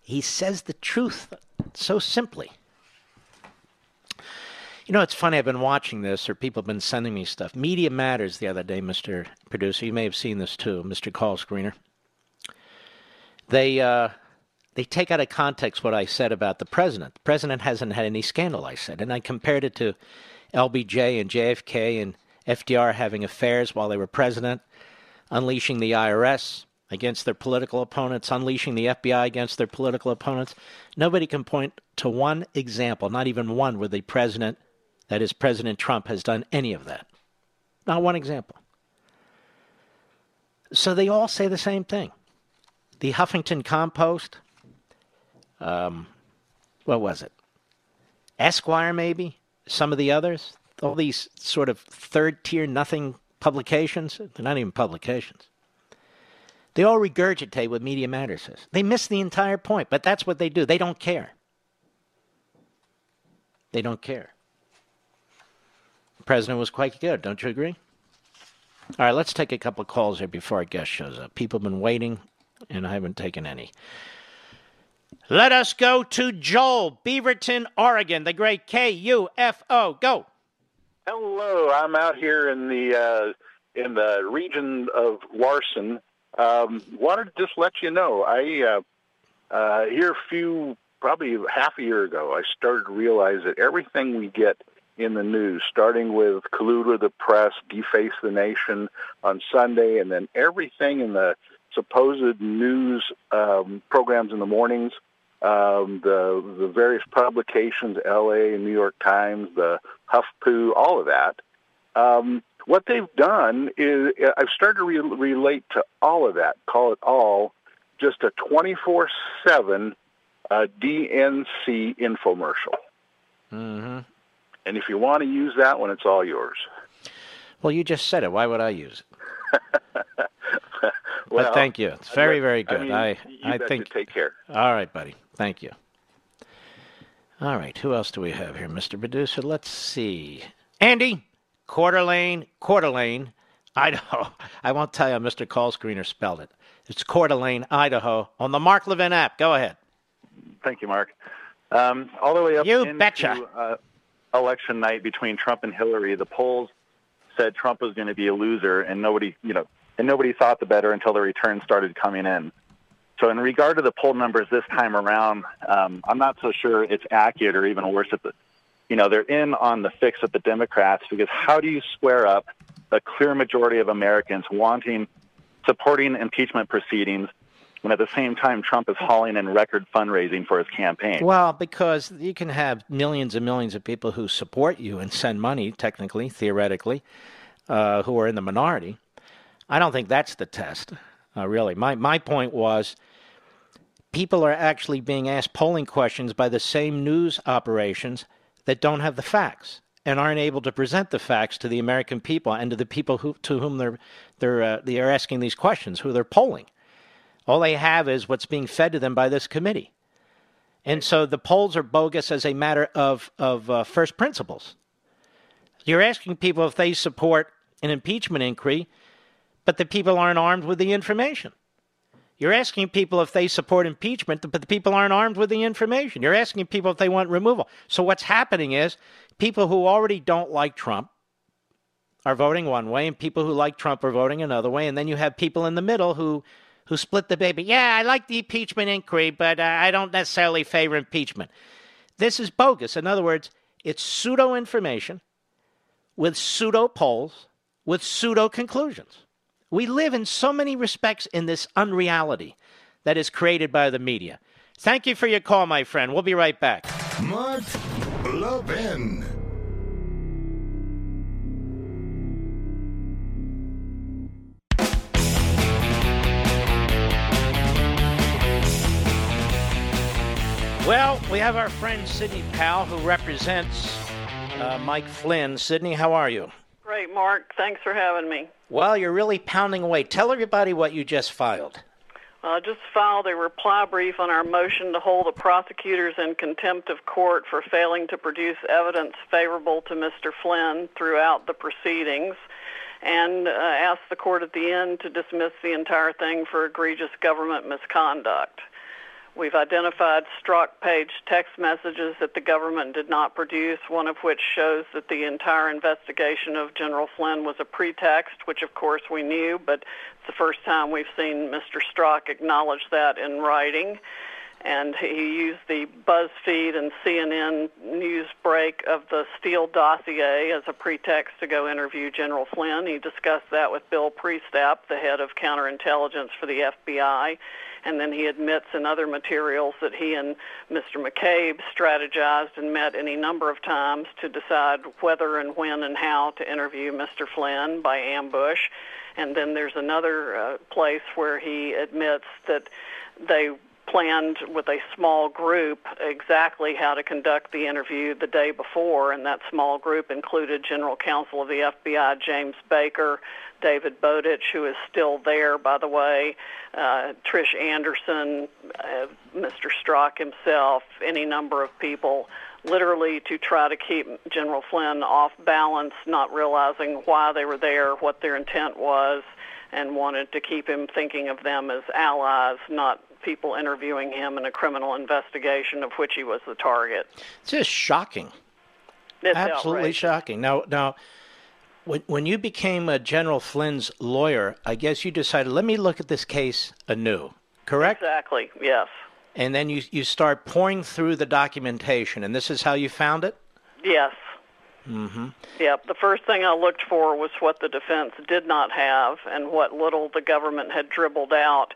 He says the truth so simply. You know, it's funny. I've been watching this, or people have been sending me stuff. Media Matters the other day, Mr. Producer. You may have seen this too, Mr. Call Screener. They uh, they take out of context what I said about the president. The president hasn't had any scandal, I said, and I compared it to LBJ and JFK and FDR having affairs while they were president, unleashing the IRS against their political opponents, unleashing the FBI against their political opponents. Nobody can point to one example, not even one, where the president, that is President Trump, has done any of that. Not one example. So they all say the same thing. The Huffington Compost, um, what was it? Esquire, maybe? Some of the others? All these sort of third tier nothing publications. They're not even publications. They all regurgitate what Media Matters says. They miss the entire point, but that's what they do. They don't care. They don't care. The president was quite good, don't you agree? All right, let's take a couple of calls here before our guest shows up. People have been waiting, and I haven't taken any. Let us go to Joel, Beaverton, Oregon, the great KUFO. Go. Hello, I'm out here in the uh, in the region of Larson. Um, wanted to just let you know, I uh, uh, here a few, probably half a year ago, I started to realize that everything we get in the news, starting with collude with the press, deface the nation on Sunday, and then everything in the supposed news um, programs in the mornings, um, the the various publications, L.A. New York Times, the HuffPo, all of that. Um, what they've done is I've started to re- relate to all of that. Call it all just a 24/7 uh, DNC infomercial. Mm-hmm. And if you want to use that one, it's all yours. Well, you just said it. Why would I use it? Well, but thank you. It's very, very I good. mean, I, you I think. Take care. All right, buddy. Thank you. All right. Who else do we have here, Mr. Producer? Let's see. Andy, Coeur d'Alene, Coeur d'Alene, Idaho. I won't tell you how Mr. Call Screener spelled it. It's Coeur d'Alene, Idaho, on the Mark Levin app. Go ahead. Thank you, Mark. Um, all the way up You into betcha. Uh, election night between Trump and Hillary, the polls said Trump was going to be a loser, and nobody, you know, and nobody thought the better until the returns started coming in. So, in regard to the poll numbers this time around, um, I'm not so sure it's accurate, or even worse, at the, you know, they're in on the fix at the Democrats because how do you square up a clear majority of Americans wanting, supporting impeachment proceedings, when at the same time Trump is hauling in record fundraising for his campaign? Well, because you can have millions and millions of people who support you and send money, technically, theoretically, uh, who are in the minority. I don't think that's the test, uh, really. My, my point was people are actually being asked polling questions by the same news operations that don't have the facts and aren't able to present the facts to the American people and to the people who, to whom they're, they're, uh, they are asking these questions, who they're polling. All they have is what's being fed to them by this committee. And so the polls are bogus as a matter of, of uh, first principles. You're asking people if they support an impeachment inquiry, but the people aren't armed with the information. You're asking people if they support impeachment, but the people aren't armed with the information. You're asking people if they want removal. So what's happening is people who already don't like Trump are voting one way, and people who like Trump are voting another way, and then you have people in the middle who who split the baby. Yeah, I like the impeachment inquiry, but uh, I don't necessarily favor impeachment. This is bogus. In other words, it's pseudo information with pseudo polls with pseudo conclusions. We live in so many respects in this unreality that is created by the media. Thank you for your call, my friend. We'll be right back. Mark Levin. Well, we have our friend Sidney Powell who represents uh, Mike Flynn. Sidney, how are you? Great, Mark. Thanks for having me. Well, you're really pounding away. Tell everybody what you just filed. I just filed a reply brief on our motion to hold the prosecutors in contempt of court for failing to produce evidence favorable to Mr. Flynn throughout the proceedings and uh, asked the court at the end to dismiss the entire thing for egregious government misconduct. We've identified Strzok page text messages that the government did not produce, one of which shows that the entire investigation of General Flynn was a pretext, which of course we knew, but it's the first time we've seen Mr. Strzok acknowledge that in writing. And he used the BuzzFeed and CNN news break of the Steele dossier as a pretext to go interview General Flynn. He discussed that with Bill Priestap, the head of counterintelligence for the FBI and then he admits in other materials that he and Mr. McCabe strategized and met any number of times to decide whether and when and how to interview Mr. Flynn by ambush. And then there's another uh, place where he admits that they planned with a small group exactly how to conduct the interview the day before, and that small group included General Counsel of the FBI James Baker, David Bowditch, who is still there, by the way, uh, Trish Anderson, uh, Mr. Strzok himself, any number of people, literally to try to keep General Flynn off balance, not realizing why they were there, what their intent was, and wanted to keep him thinking of them as allies, not people interviewing him in a criminal investigation of which he was the target. It's just shocking. It's Absolutely outrageous. shocking. Now, now, when when you became uh, General Flynn's lawyer, I guess you decided, let me look at this case anew. Correct? Exactly. Yes. And then you you start pouring through the documentation, and this is how you found it. Yes. Mm-hmm. Yep. The first thing I looked for was what the defense did not have and what little the government had dribbled out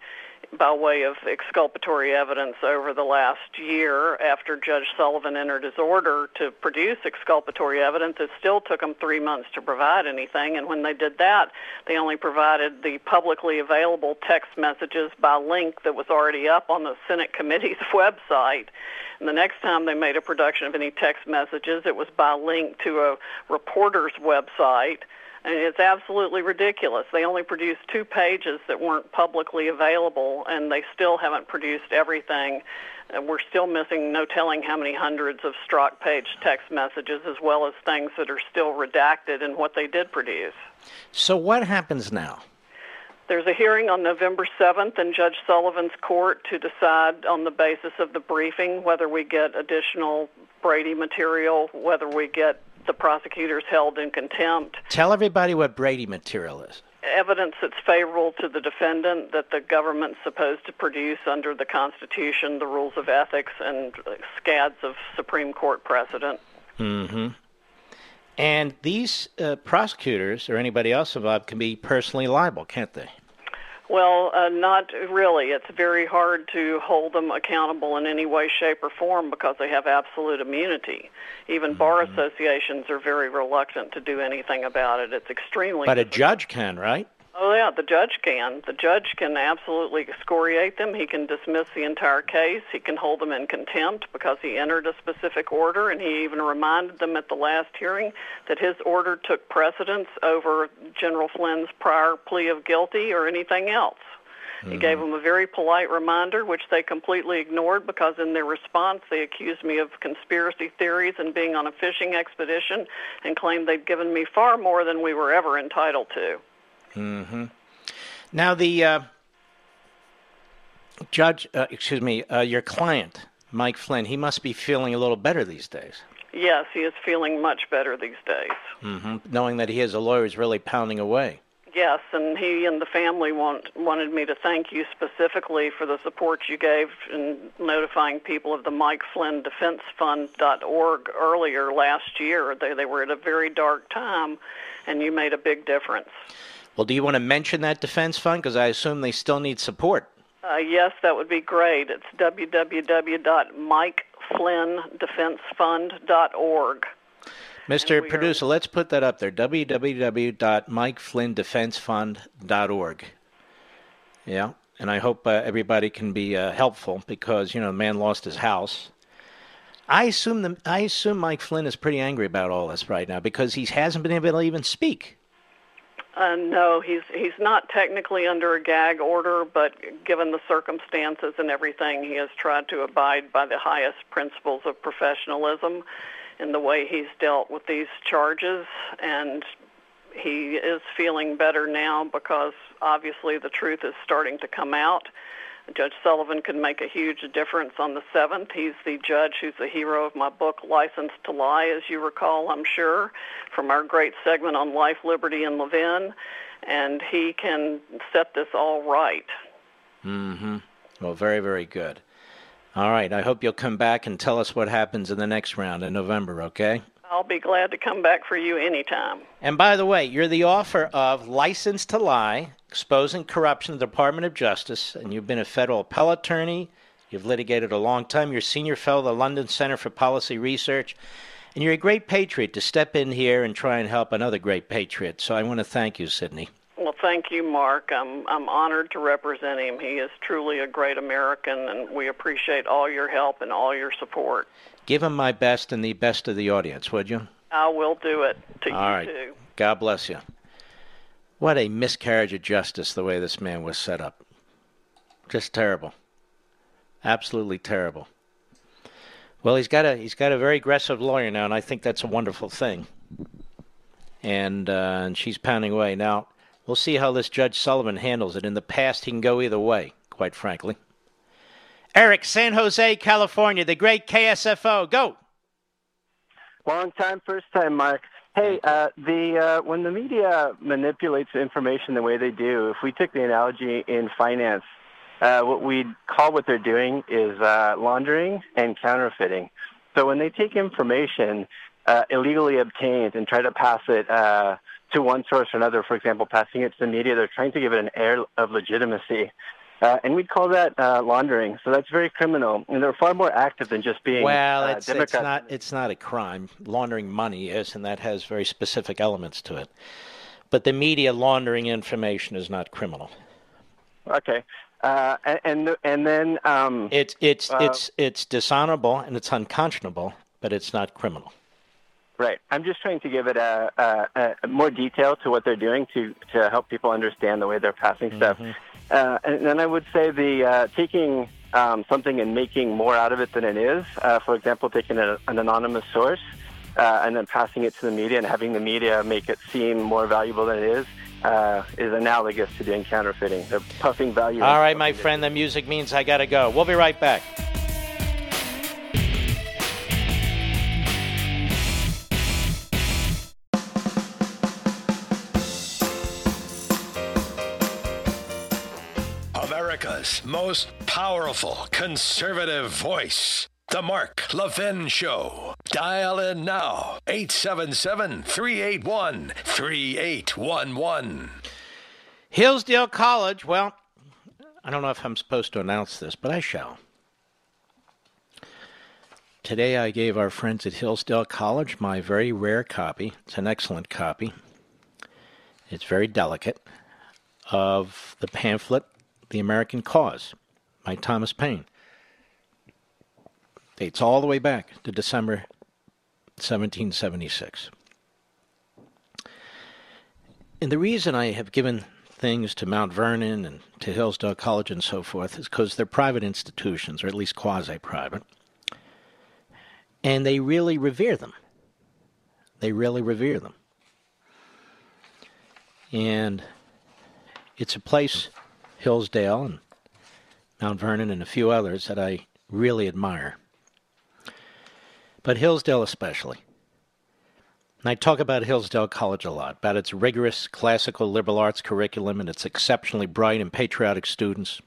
by way of exculpatory evidence over the last year after Judge Sullivan entered his order to produce exculpatory evidence. It still took them three months to provide anything, and when they did that, they only provided the publicly available text messages by link that was already up on the Senate committee's website. And the next time they made a production of any text messages, it was by link to a reporter's website. I mean, it's absolutely ridiculous. They only produced two pages that weren't publicly available, and they still haven't produced everything. And we're still missing no telling how many hundreds of Strzok Page text messages, as well as things that are still redacted in what they did produce. So what happens now? There's a hearing on November 7th in Judge Sullivan's court to decide on the basis of the briefing whether we get additional Brady material, whether we get the prosecutors held in contempt, Tell everybody what Brady material is. evidence that's favorable to the defendant that the government's supposed to produce under the Constitution, the rules of ethics, and scads of Supreme Court precedent. Mm-hmm. And these uh, prosecutors or anybody else involved can be personally liable, can't they? Well, uh, not really. It's very hard to hold them accountable in any way, shape, or form because they have absolute immunity. Even bar associations are very reluctant to do anything about it. It's extremely But a judge can, right? Oh yeah, the judge can. The judge can absolutely excoriate them. He can dismiss the entire case. He can hold them in contempt because he entered a specific order, and he even reminded them at the last hearing that his order took precedence over General Flynn's prior plea of guilty or anything else. He gave mm-hmm. them a very polite reminder, which they completely ignored because in their response they accused me of conspiracy theories and being on a fishing expedition and claimed they'd given me far more than we were ever entitled to. Mm-hmm. Now the uh, judge, uh, excuse me, uh, your client, Mike Flynn, he must be feeling a little better these days. Yes, he is feeling much better these days. hmm Knowing that he has a lawyer is really pounding away. Yes, and he and the family want, wanted me to thank you specifically for the support you gave in notifying people of the Mike Flynn Defense Fund.org earlier last year. They, they were at a very dark time, and you made a big difference. Well, do you want to mention that defense fund? Because I assume they still need support. Uh, yes, that would be great. It's www.mikeflynndefensefund.org. Mr. Producer, let's put that up there www.mikeflynndefensefund.org. Yeah, and I hope uh, everybody can be uh, helpful because, you know, the man lost his house. I assume the, I assume Mike Flynn is pretty angry about all this right now because he hasn't been able to even speak. Uh, no, he's he's not technically under a gag order, but given the circumstances and everything, he has tried to abide by the highest principles of professionalism in the way he's dealt with these charges, and he is feeling better now because obviously the truth is starting to come out. Judge Sullivan can make a huge difference on the 7th. He's the judge who's the hero of my book, License to Lie, as you recall, I'm sure, from our great segment on life, liberty, and Levin. And he can set this all right. Mm-hmm. Well, very, very good. All right. I hope you'll come back and tell us what happens in the next round in November, okay? I'll be glad to come back for you anytime. And by the way, you're the author of License to Lie Exposing Corruption in the Department of Justice, and you've been a federal appellate attorney. You've litigated a long time. You're senior fellow of the London Center for Policy Research. And you're a great patriot to step in here and try and help another great patriot. So I want to thank you, Sidney. Well, thank you, Mark. I'm I'm honored to represent him. He is truly a great American, and we appreciate all your help and all your support. Give him my best and the best of the audience, would you? I will do it to All you right. too. God bless you. What a miscarriage of justice the way this man was set up. Just terrible. Absolutely terrible. Well, he's got a he's got a very aggressive lawyer now, and I think that's a wonderful thing. And uh, and she's pounding away now. We'll see how this Judge Sullivan handles it. In the past, he can go either way, quite frankly. Eric, San Jose, California, the great KSFO. Go. Long time, first time, Mark. Hey, uh, the uh, when the media manipulates information the way they do, if we took the analogy in finance, uh, what we'd call what they're doing is uh, laundering and counterfeiting. So when they take information uh, illegally obtained and try to pass it uh, to one source or another, for example, passing it to the media, they're trying to give it an air of legitimacy. Uh, and we'd call that uh, laundering. So that's very criminal. And they're far more active than just being Well, uh, it's, it's not it's not a crime. Laundering money is, and that has very specific elements to it. But the media laundering information is not criminal. Okay. Uh, and and and then um, It's it's uh, it's it's dishonorable and it's unconscionable, but it's not criminal. Right. I'm just trying to give it a, a, a more detail to what they're doing to to help people understand the way they're passing stuff. Uh, and then I would say the uh, taking um, something and making more out of it than it is. Uh, for example, taking a, an anonymous source uh, and then passing it to the media and having the media make it seem more valuable than it is. Uh, is analogous to doing counterfeiting. They're puffing value. All right, my friend, the music means I got to go. We'll be right back. America's most powerful conservative voice. The Mark Levin Show. Dial in now. 877 381 3811. Hillsdale College, well, I don't know if I'm supposed to announce this, but I shall. Today I gave our friends at Hillsdale College my very rare copy. It's an excellent copy. It's very delicate of the pamphlet The American Cause by Thomas Paine. Dates all the way back to December 1776. And the reason I have given things to Mount Vernon and to Hillsdale College and so forth is because they're private institutions, or at least quasi private. And they really revere them. They really revere them. And it's a place, Hillsdale and Mount Vernon and a few others, that I really admire. But Hillsdale especially. And I talk about Hillsdale College a lot, about its rigorous classical liberal arts curriculum and its exceptionally bright and patriotic students.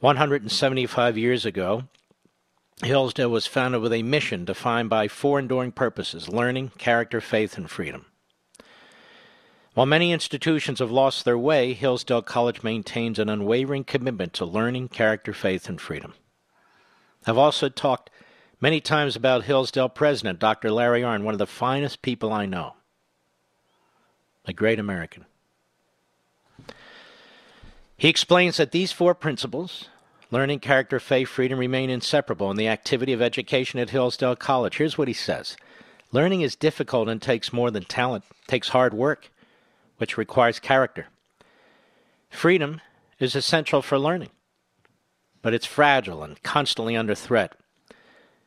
175 years ago, Hillsdale was founded with a mission defined by four enduring purposes learning, character, faith, and freedom. While many institutions have lost their way, Hillsdale College maintains an unwavering commitment to learning, character, faith, and freedom. I've also talked many times about Hillsdale President Dr. Larry Arnn, one of the finest people I know. A great American. He explains that these four principles learning, character, faith, freedom remain inseparable in the activity of education at Hillsdale College. Here's what he says Learning is difficult and takes more than talent, takes hard work, which requires character. Freedom is essential for learning, but it's fragile and constantly under threat.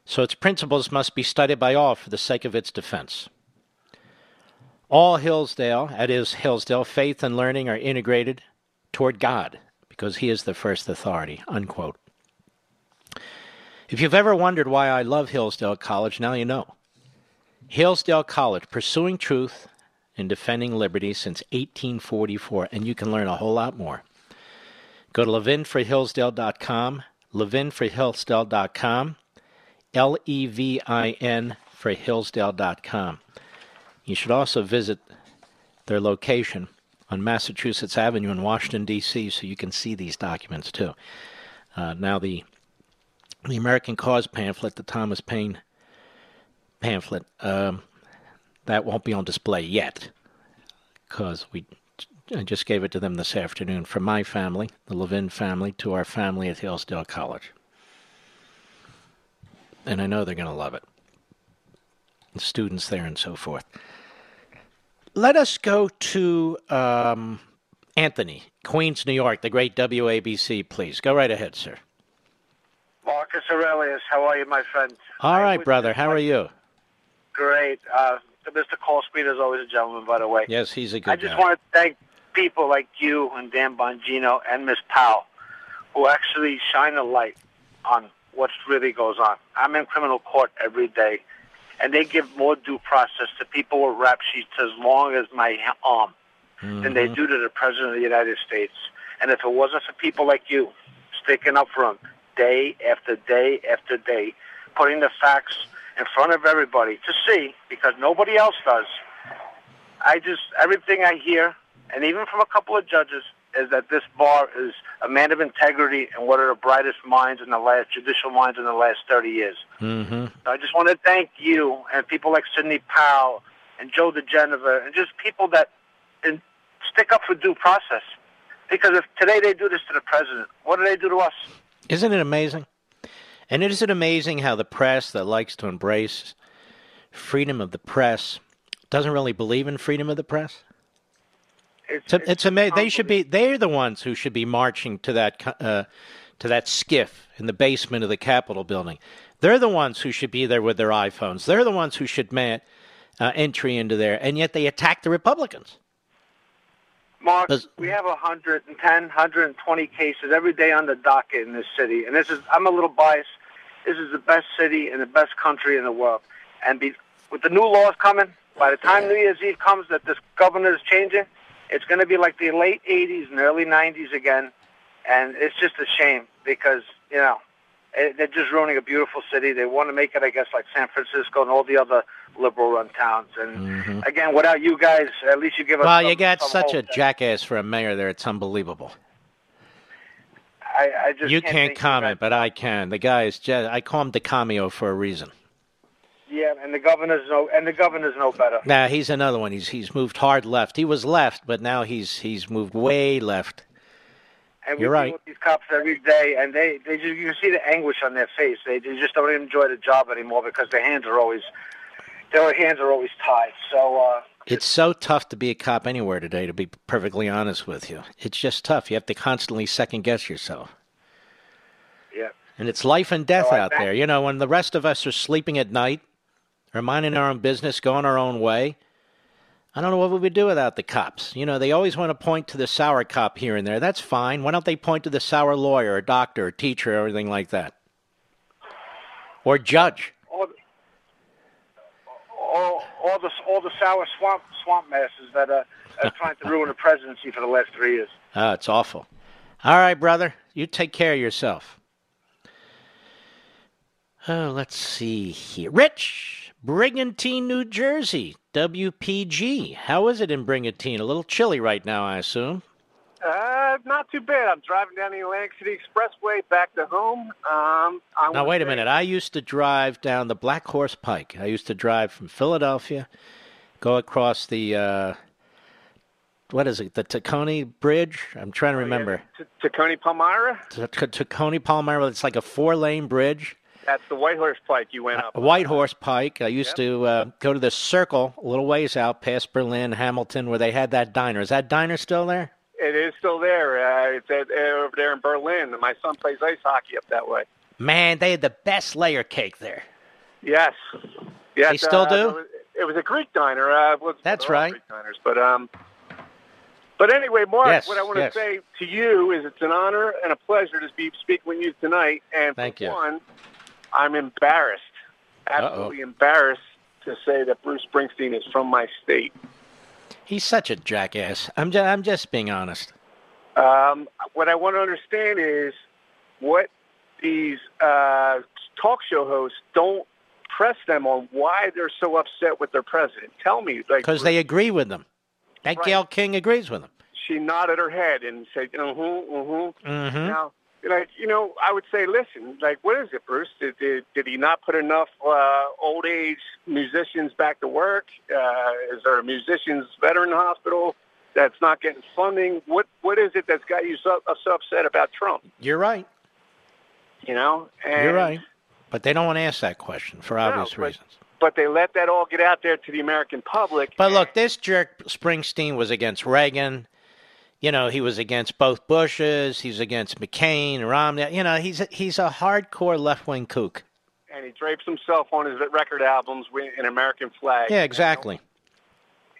So its principles must be studied by all for the sake of its defense. All Hillsdale, that is, Hillsdale, faith and learning are integrated toward God because He is the first authority. Unquote. If you've ever wondered why I love Hillsdale College, now you know. Hillsdale College, pursuing truth and defending liberty since 1844, and you can learn a whole lot more. Go to levinforhillsdale.com, levinforhillsdale.com, L E V I N for Hillsdale.com. You should also visit their location on Massachusetts Avenue in Washington, D.C., so you can see these documents too. Uh, now, the, the American Cause pamphlet, the Thomas Paine pamphlet, um, that won't be on display yet because we I just gave it to them this afternoon from my family, the Levin family, to our family at Hillsdale College. And I know they're going to love it. The students there and so forth. Let us go to um, Anthony, Queens, New York, the great WABC, please. Go right ahead, sir. Marcus Aurelius, how are you, my friend? All right, brother. How are you? Great. Uh, Mr. Call Speed is always a gentleman, by the way. Yes, he's a good I just guy. want to thank people like you and Dan Bongino and Miss Powell who actually shine a light on what really goes on. I'm in criminal court every day, and they give more due process to people with rap sheets as long as my arm than they mm-hmm. do to the President of the United States. And if it wasn't for people like you sticking up for him day after day after day, putting the facts in front of everybody to see, because nobody else does, I just, everything I hear, and even from a couple of judges, is that this Barr is a man of integrity and one of the brightest minds in the last judicial minds in the last 30 years. Mm-hmm. So I just want to thank you and people like Sidney Powell and Joe diGenova and just people that and stick up for due process. Because if today they do this to the president, what do they do to us? Isn't it amazing? And isn't it amazing how the press that likes to embrace freedom of the press doesn't really believe in freedom of the press? It's, It's, it's amazing. They should be. They're the ones who should be marching to that uh, to that SCIF in the basement of the Capitol building. They're the ones who should be there with their iPhones. They're the ones who should man uh, entry into there, and yet they attack the Republicans. Mark, we have 110, 120 cases every day on the docket in this city, and this is I'm a little biased. This is the best city and the best country in the world, and be, with the new laws coming, by the time New Year's Eve comes, that this governor is changing, it's going to be like the late 80s and early 90s again, and it's just a shame because you know eh, they're just ruining a beautiful city. They want to make it, I guess, like San Francisco and all the other liberal-run towns. And again, without you guys, at least you give us. Well, some- you got such a jackass for a mayor there. It's unbelievable. I, I just You can't, can't comment, but I can. The guy is just. I call him DeCamio for a reason. Yeah, and the governor's no, and the governor's no better. Now he's another one. He's he's moved hard left. He was left, but now he's he's moved way left. And we You're right. with these cops every day, and they they just you see the anguish on their face. They, they just don't enjoy the job anymore because their hands are always their hands are always tied. So uh, It's so tough to be a cop anywhere today. To be perfectly honest with you, it's just tough. You have to constantly second guess yourself. yeah, And it's life and death out thank- there. You know, when the rest of us are sleeping at night, or minding our own business, going our own way, I don't know what we would do without the cops. You know, they always want to point to the sour cop here and there. That's fine. Why don't they point to the sour lawyer, or doctor, or teacher, or everything like that? Or judge. All all the all the sour swamp swamp masses that uh, are trying to ruin the presidency for the last three years. Oh, it's awful. All right, brother. You take care of yourself. Oh, let's see here. Rich, Brigantine, New Jersey, WPG. How is it in Brigantine? A little chilly right now, I assume. Uh, not too bad. I'm driving down the Atlantic City Expressway back to home. Um, I Now, wait a say- minute. I used to drive down the Black Horse Pike. I used to drive from Philadelphia, go across the, uh, what is it, the Tacony Bridge? I'm trying to remember. To, to Coney Palmyra. Tacony Palmyra. It's like a four lane bridge. That's the White Horse Pike you went up. A White Horse Pike. I used to uh, go to the Circle a little ways out past Berlin, Hamilton, where they had that diner. Is that diner still there? It is still there. Uh, it's at, uh, over there in Berlin. My son plays ice hockey up that way. Man, they had the best layer cake there. Yes. Yes. They still uh, do? It was a Greek diner. Uh, well, That's right. Greek diners, but um. But anyway, Mark, Yes, what I want yes. to say to you is it's an honor and a pleasure to be speaking with you tonight. And Thank for you. one, I'm embarrassed, absolutely embarrassed to say that Bruce Springsteen is from my state. He's such a jackass. I'm just, I'm just being honest. Um, what I want to understand is what these uh, talk show hosts don't press them on why they're so upset with their president. Tell me, like, Because they agree with them. That Gayle King agrees with them. she nodded her head and said, "Uh huh, uh huh." Now, like you know, I would say, listen, like, what is it, Bruce? Did did, did he not put enough uh, old age musicians back to work? Uh, is there a musicians veteran hospital? that's not getting funding? What what is it that's got you so, so upset about Trump? You're right. You know, and, You're right. But they don't want to ask that question for obvious but- reasons. But they let that all get out there to the American public. But look, this jerk Springsteen was against Reagan. You know, he was against both Bushes. He's against McCain, Romney. You know, he's a, he's a hardcore left wing kook. and he drapes himself on his record albums with an American flag. Yeah, exactly.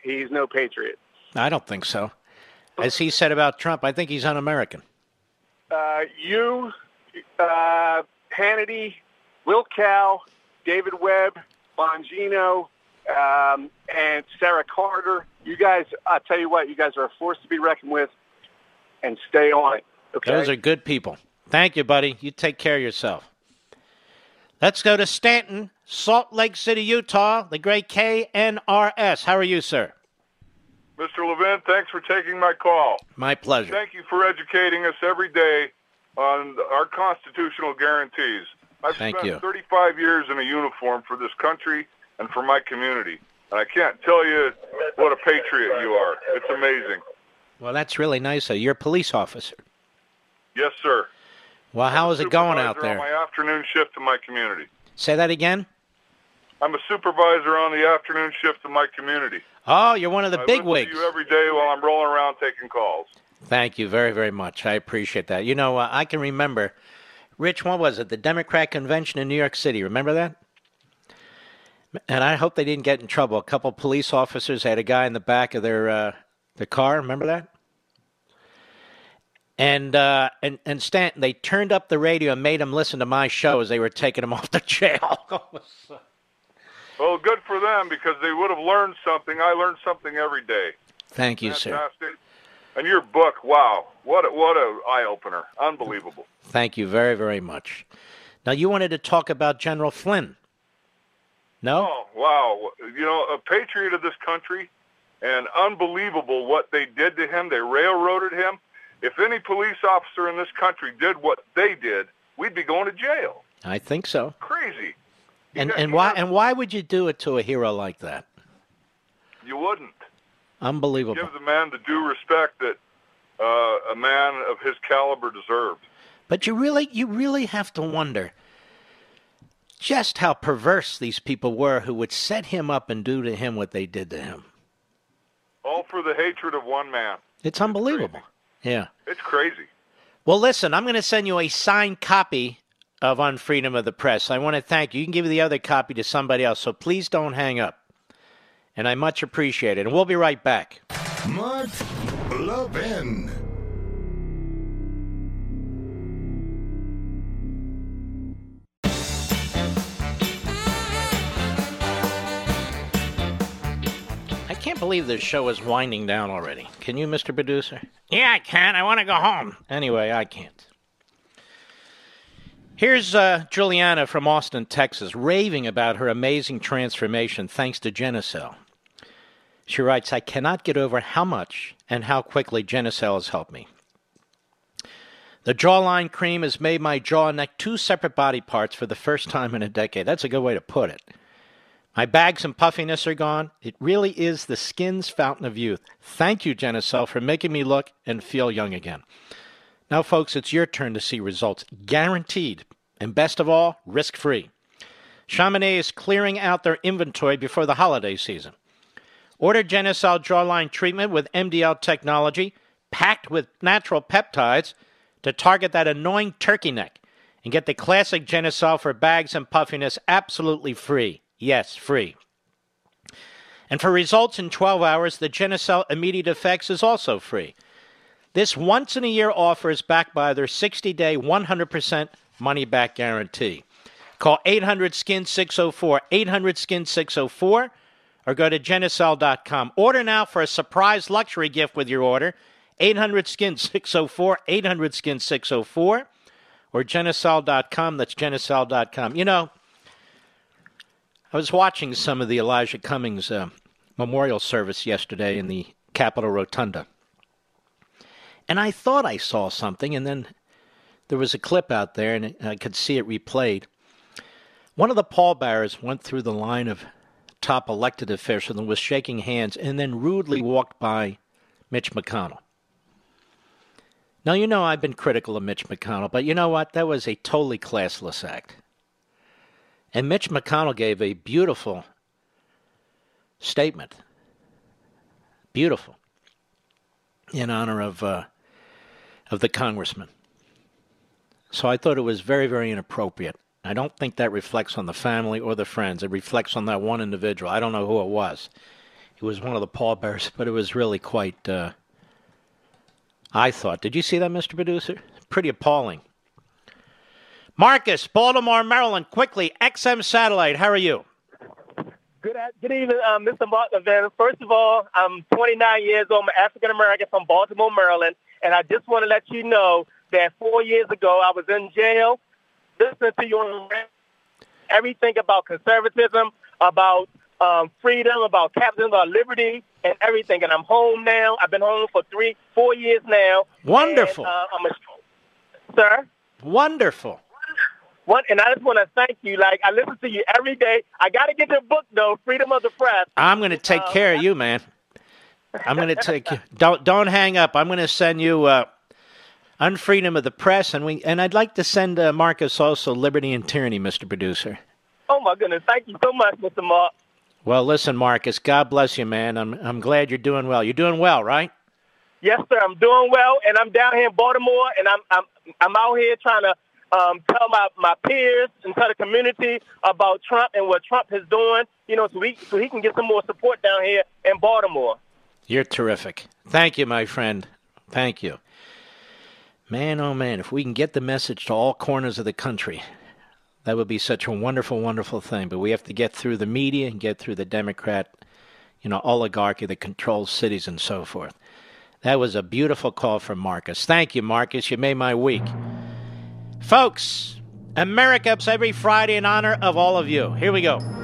He's no patriot. I don't think so. As he said about Trump, I think he's un-American. Uh, you, uh, Hannity, Will Cow, David Webb, Bongino, um, and Sara Carter. You guys, I'll tell you what, you guys are a force to be reckoned with, and stay on it. Okay. Those are good people. Thank you, buddy. You take care of yourself. Let's go to Stanton, Salt Lake City, Utah, the great KNRS. How are you, sir? Mr. Levin, thanks for taking my call. My pleasure. Thank you for educating us every day on our constitutional guarantees. I've Thank spent you. 35 years in a uniform for this country and for my community, and I can't tell you what a patriot you are. It's amazing. Well, that's really nice. you. You're a police officer. Yes, sir. Well, how is it going out Supervisor there? On my afternoon shift in my community. Say that again. I'm a supervisor on the afternoon shift in my community. Oh, you're one of the I big wigs. you every day while I'm rolling around taking calls. Thank you very, very much. I appreciate that. You know, uh, I can remember, Rich, what was it? The Democrat convention in New York City. Remember that? And I hope they didn't get in trouble. A couple police officers had a guy in the back of their uh, the car. Remember that? And uh, and and Stanton, they turned up the radio and made him listen to my show as they were taking him off to jail. Well, good for them because they would have learned something. I learned something every day. Thank you, sir. And your book, wow, what a, what a eye opener, unbelievable. Thank you very, very much. Now, you wanted to talk about General Flynn. No? Oh, wow. You know, a patriot of this country, and unbelievable what they did to him. They railroaded him. If any police officer in this country did what they did, we'd be going to jail. I think so. Crazy. And and why and why would you do it to a hero like that? You wouldn't. Unbelievable. Give the man the due respect that uh, a man of his caliber deserved. But you really you really have to wonder just how perverse these people were who would set him up and do to him what they did to him. All for the hatred of one man. It's unbelievable. Yeah. It's crazy. Well, listen, I'm going to send you a signed copy of Unfreedom of the Press. I want to thank you. You can give the other copy to somebody else, so please don't hang up. And I much appreciate it. And we'll be right back. Mark Levin. Believe this show is winding down already. Can you, Mr. Producer? Yeah, I can. I want to go home. Anyway, I can't. Here's uh, Juliana from Austin, Texas, raving about her amazing transformation thanks to Genucel. She writes, I cannot get over how much and how quickly Genucel has helped me. The jawline cream has made my jaw and neck two separate body parts for the first time in a decade. That's a good way to put it. My bags and puffiness are gone. It really is the skin's fountain of youth. Thank you, Genucel, for making me look and feel young again. Now, folks, it's your turn to see results. Guaranteed. And best of all, risk free. Chamonix is clearing out their inventory before the holiday season. Order Genucel jawline treatment with MDL technology, packed with natural peptides to target that annoying turkey neck, and get the classic Genucel for bags and puffiness absolutely free. Yes, free. And for results in 12 hours, the Genucel Immediate Effects is also free. This once in a year offer is backed by their 60 day, 100% money back guarantee. Call 800 Skin 604, 800 Skin 604, or go to Genucel.com. Order now for a surprise luxury gift with your order. 800 Skin 604, 800 Skin 604, or Genucel.com. That's Genucel.com. You know, I was watching some of the Elijah Cummings uh, memorial service yesterday in the Capitol Rotunda. And I thought I saw something, and then there was a clip out there, and I could see it replayed. One of the pallbearers went through the line of top elected officials and was shaking hands, and then rudely walked by Mitch McConnell. Now, you know I've been critical of Mitch McConnell, but you know what? That was a totally classless act. And Mitch McConnell gave a beautiful statement. Beautiful. In honor of, uh, of the congressman. So I thought it was very, very inappropriate. I don't think that reflects on the family or the friends. It reflects on that one individual. I don't know who it was. It was one of the pallbearers, but it was really quite. Uh, I thought. Did you see that, Mr. Producer? Pretty appalling. Marcus, Baltimore, Maryland, quickly. XM Satellite. How are you? Good, good evening, um, Mr. Martin First of all, I'm 29 years old. I'm African American from Baltimore, Maryland, and I just want to let you know that four years ago I was in jail listening to you on everything about conservatism, about um, freedom, about capitalism, about liberty, and everything. And I'm home now. I've been home for three, four years now. Wonderful. And, uh, I'm a, sir. Wonderful. One, and I just want to thank you. Like I listen to you every day. I got to get your book though, Freedom of the Press. I'm going to take Uh, care of you, man. I'm going to take you. Don't don't hang up. I'm going to send you uh, unfreedom of the press, and we and I'd like to send uh, Marcus also liberty and tyranny, Mr. Producer. Oh my goodness! Thank you so much, Mr. Mark. Well, listen, Marcus. God bless you, man. I'm I'm glad you're doing well. You're doing well, right? Yes, sir. I'm doing well, and I'm down here in Baltimore, and I'm I'm I'm out here trying to um, tell my, my peers and tell the community about Trump and what Trump is doing. You know, so we so he can get some more support down here in Baltimore. You're terrific. Thank you, my friend. Thank you. Man, oh man, if we can get the message to all corners of the country, that would be such a wonderful, wonderful thing. But we have to get through the media and get through the Democrat, you know, oligarchy that controls cities and so forth. That was a beautiful call from Marcus. Thank you, Marcus. You made my week. Folks, America ups every Friday in honor of all of you. Here we go.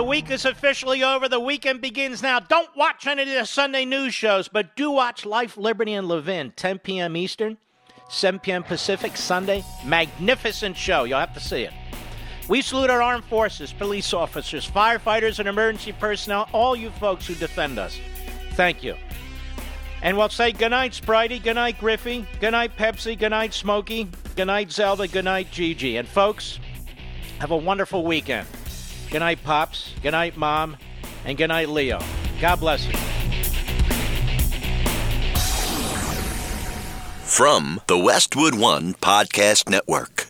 The week is officially over. The weekend begins now. Don't watch any of the Sunday news shows, but do watch Life, Liberty, and Levin, 10 p.m. Eastern, 7 p.m. Pacific, Sunday. Magnificent show. You'll have to see it. We salute our armed forces, police officers, firefighters, and emergency personnel, all you folks who defend us. Thank you. And we'll say goodnight, Spritey, goodnight, Griffey, goodnight, Pepsi, goodnight, Smokey, goodnight, Zelda, goodnight, Gigi. And folks, have a wonderful weekend. Good night, Pops. Good night, Mom. And good night, Leo. God bless you. From the Westwood One Podcast Network.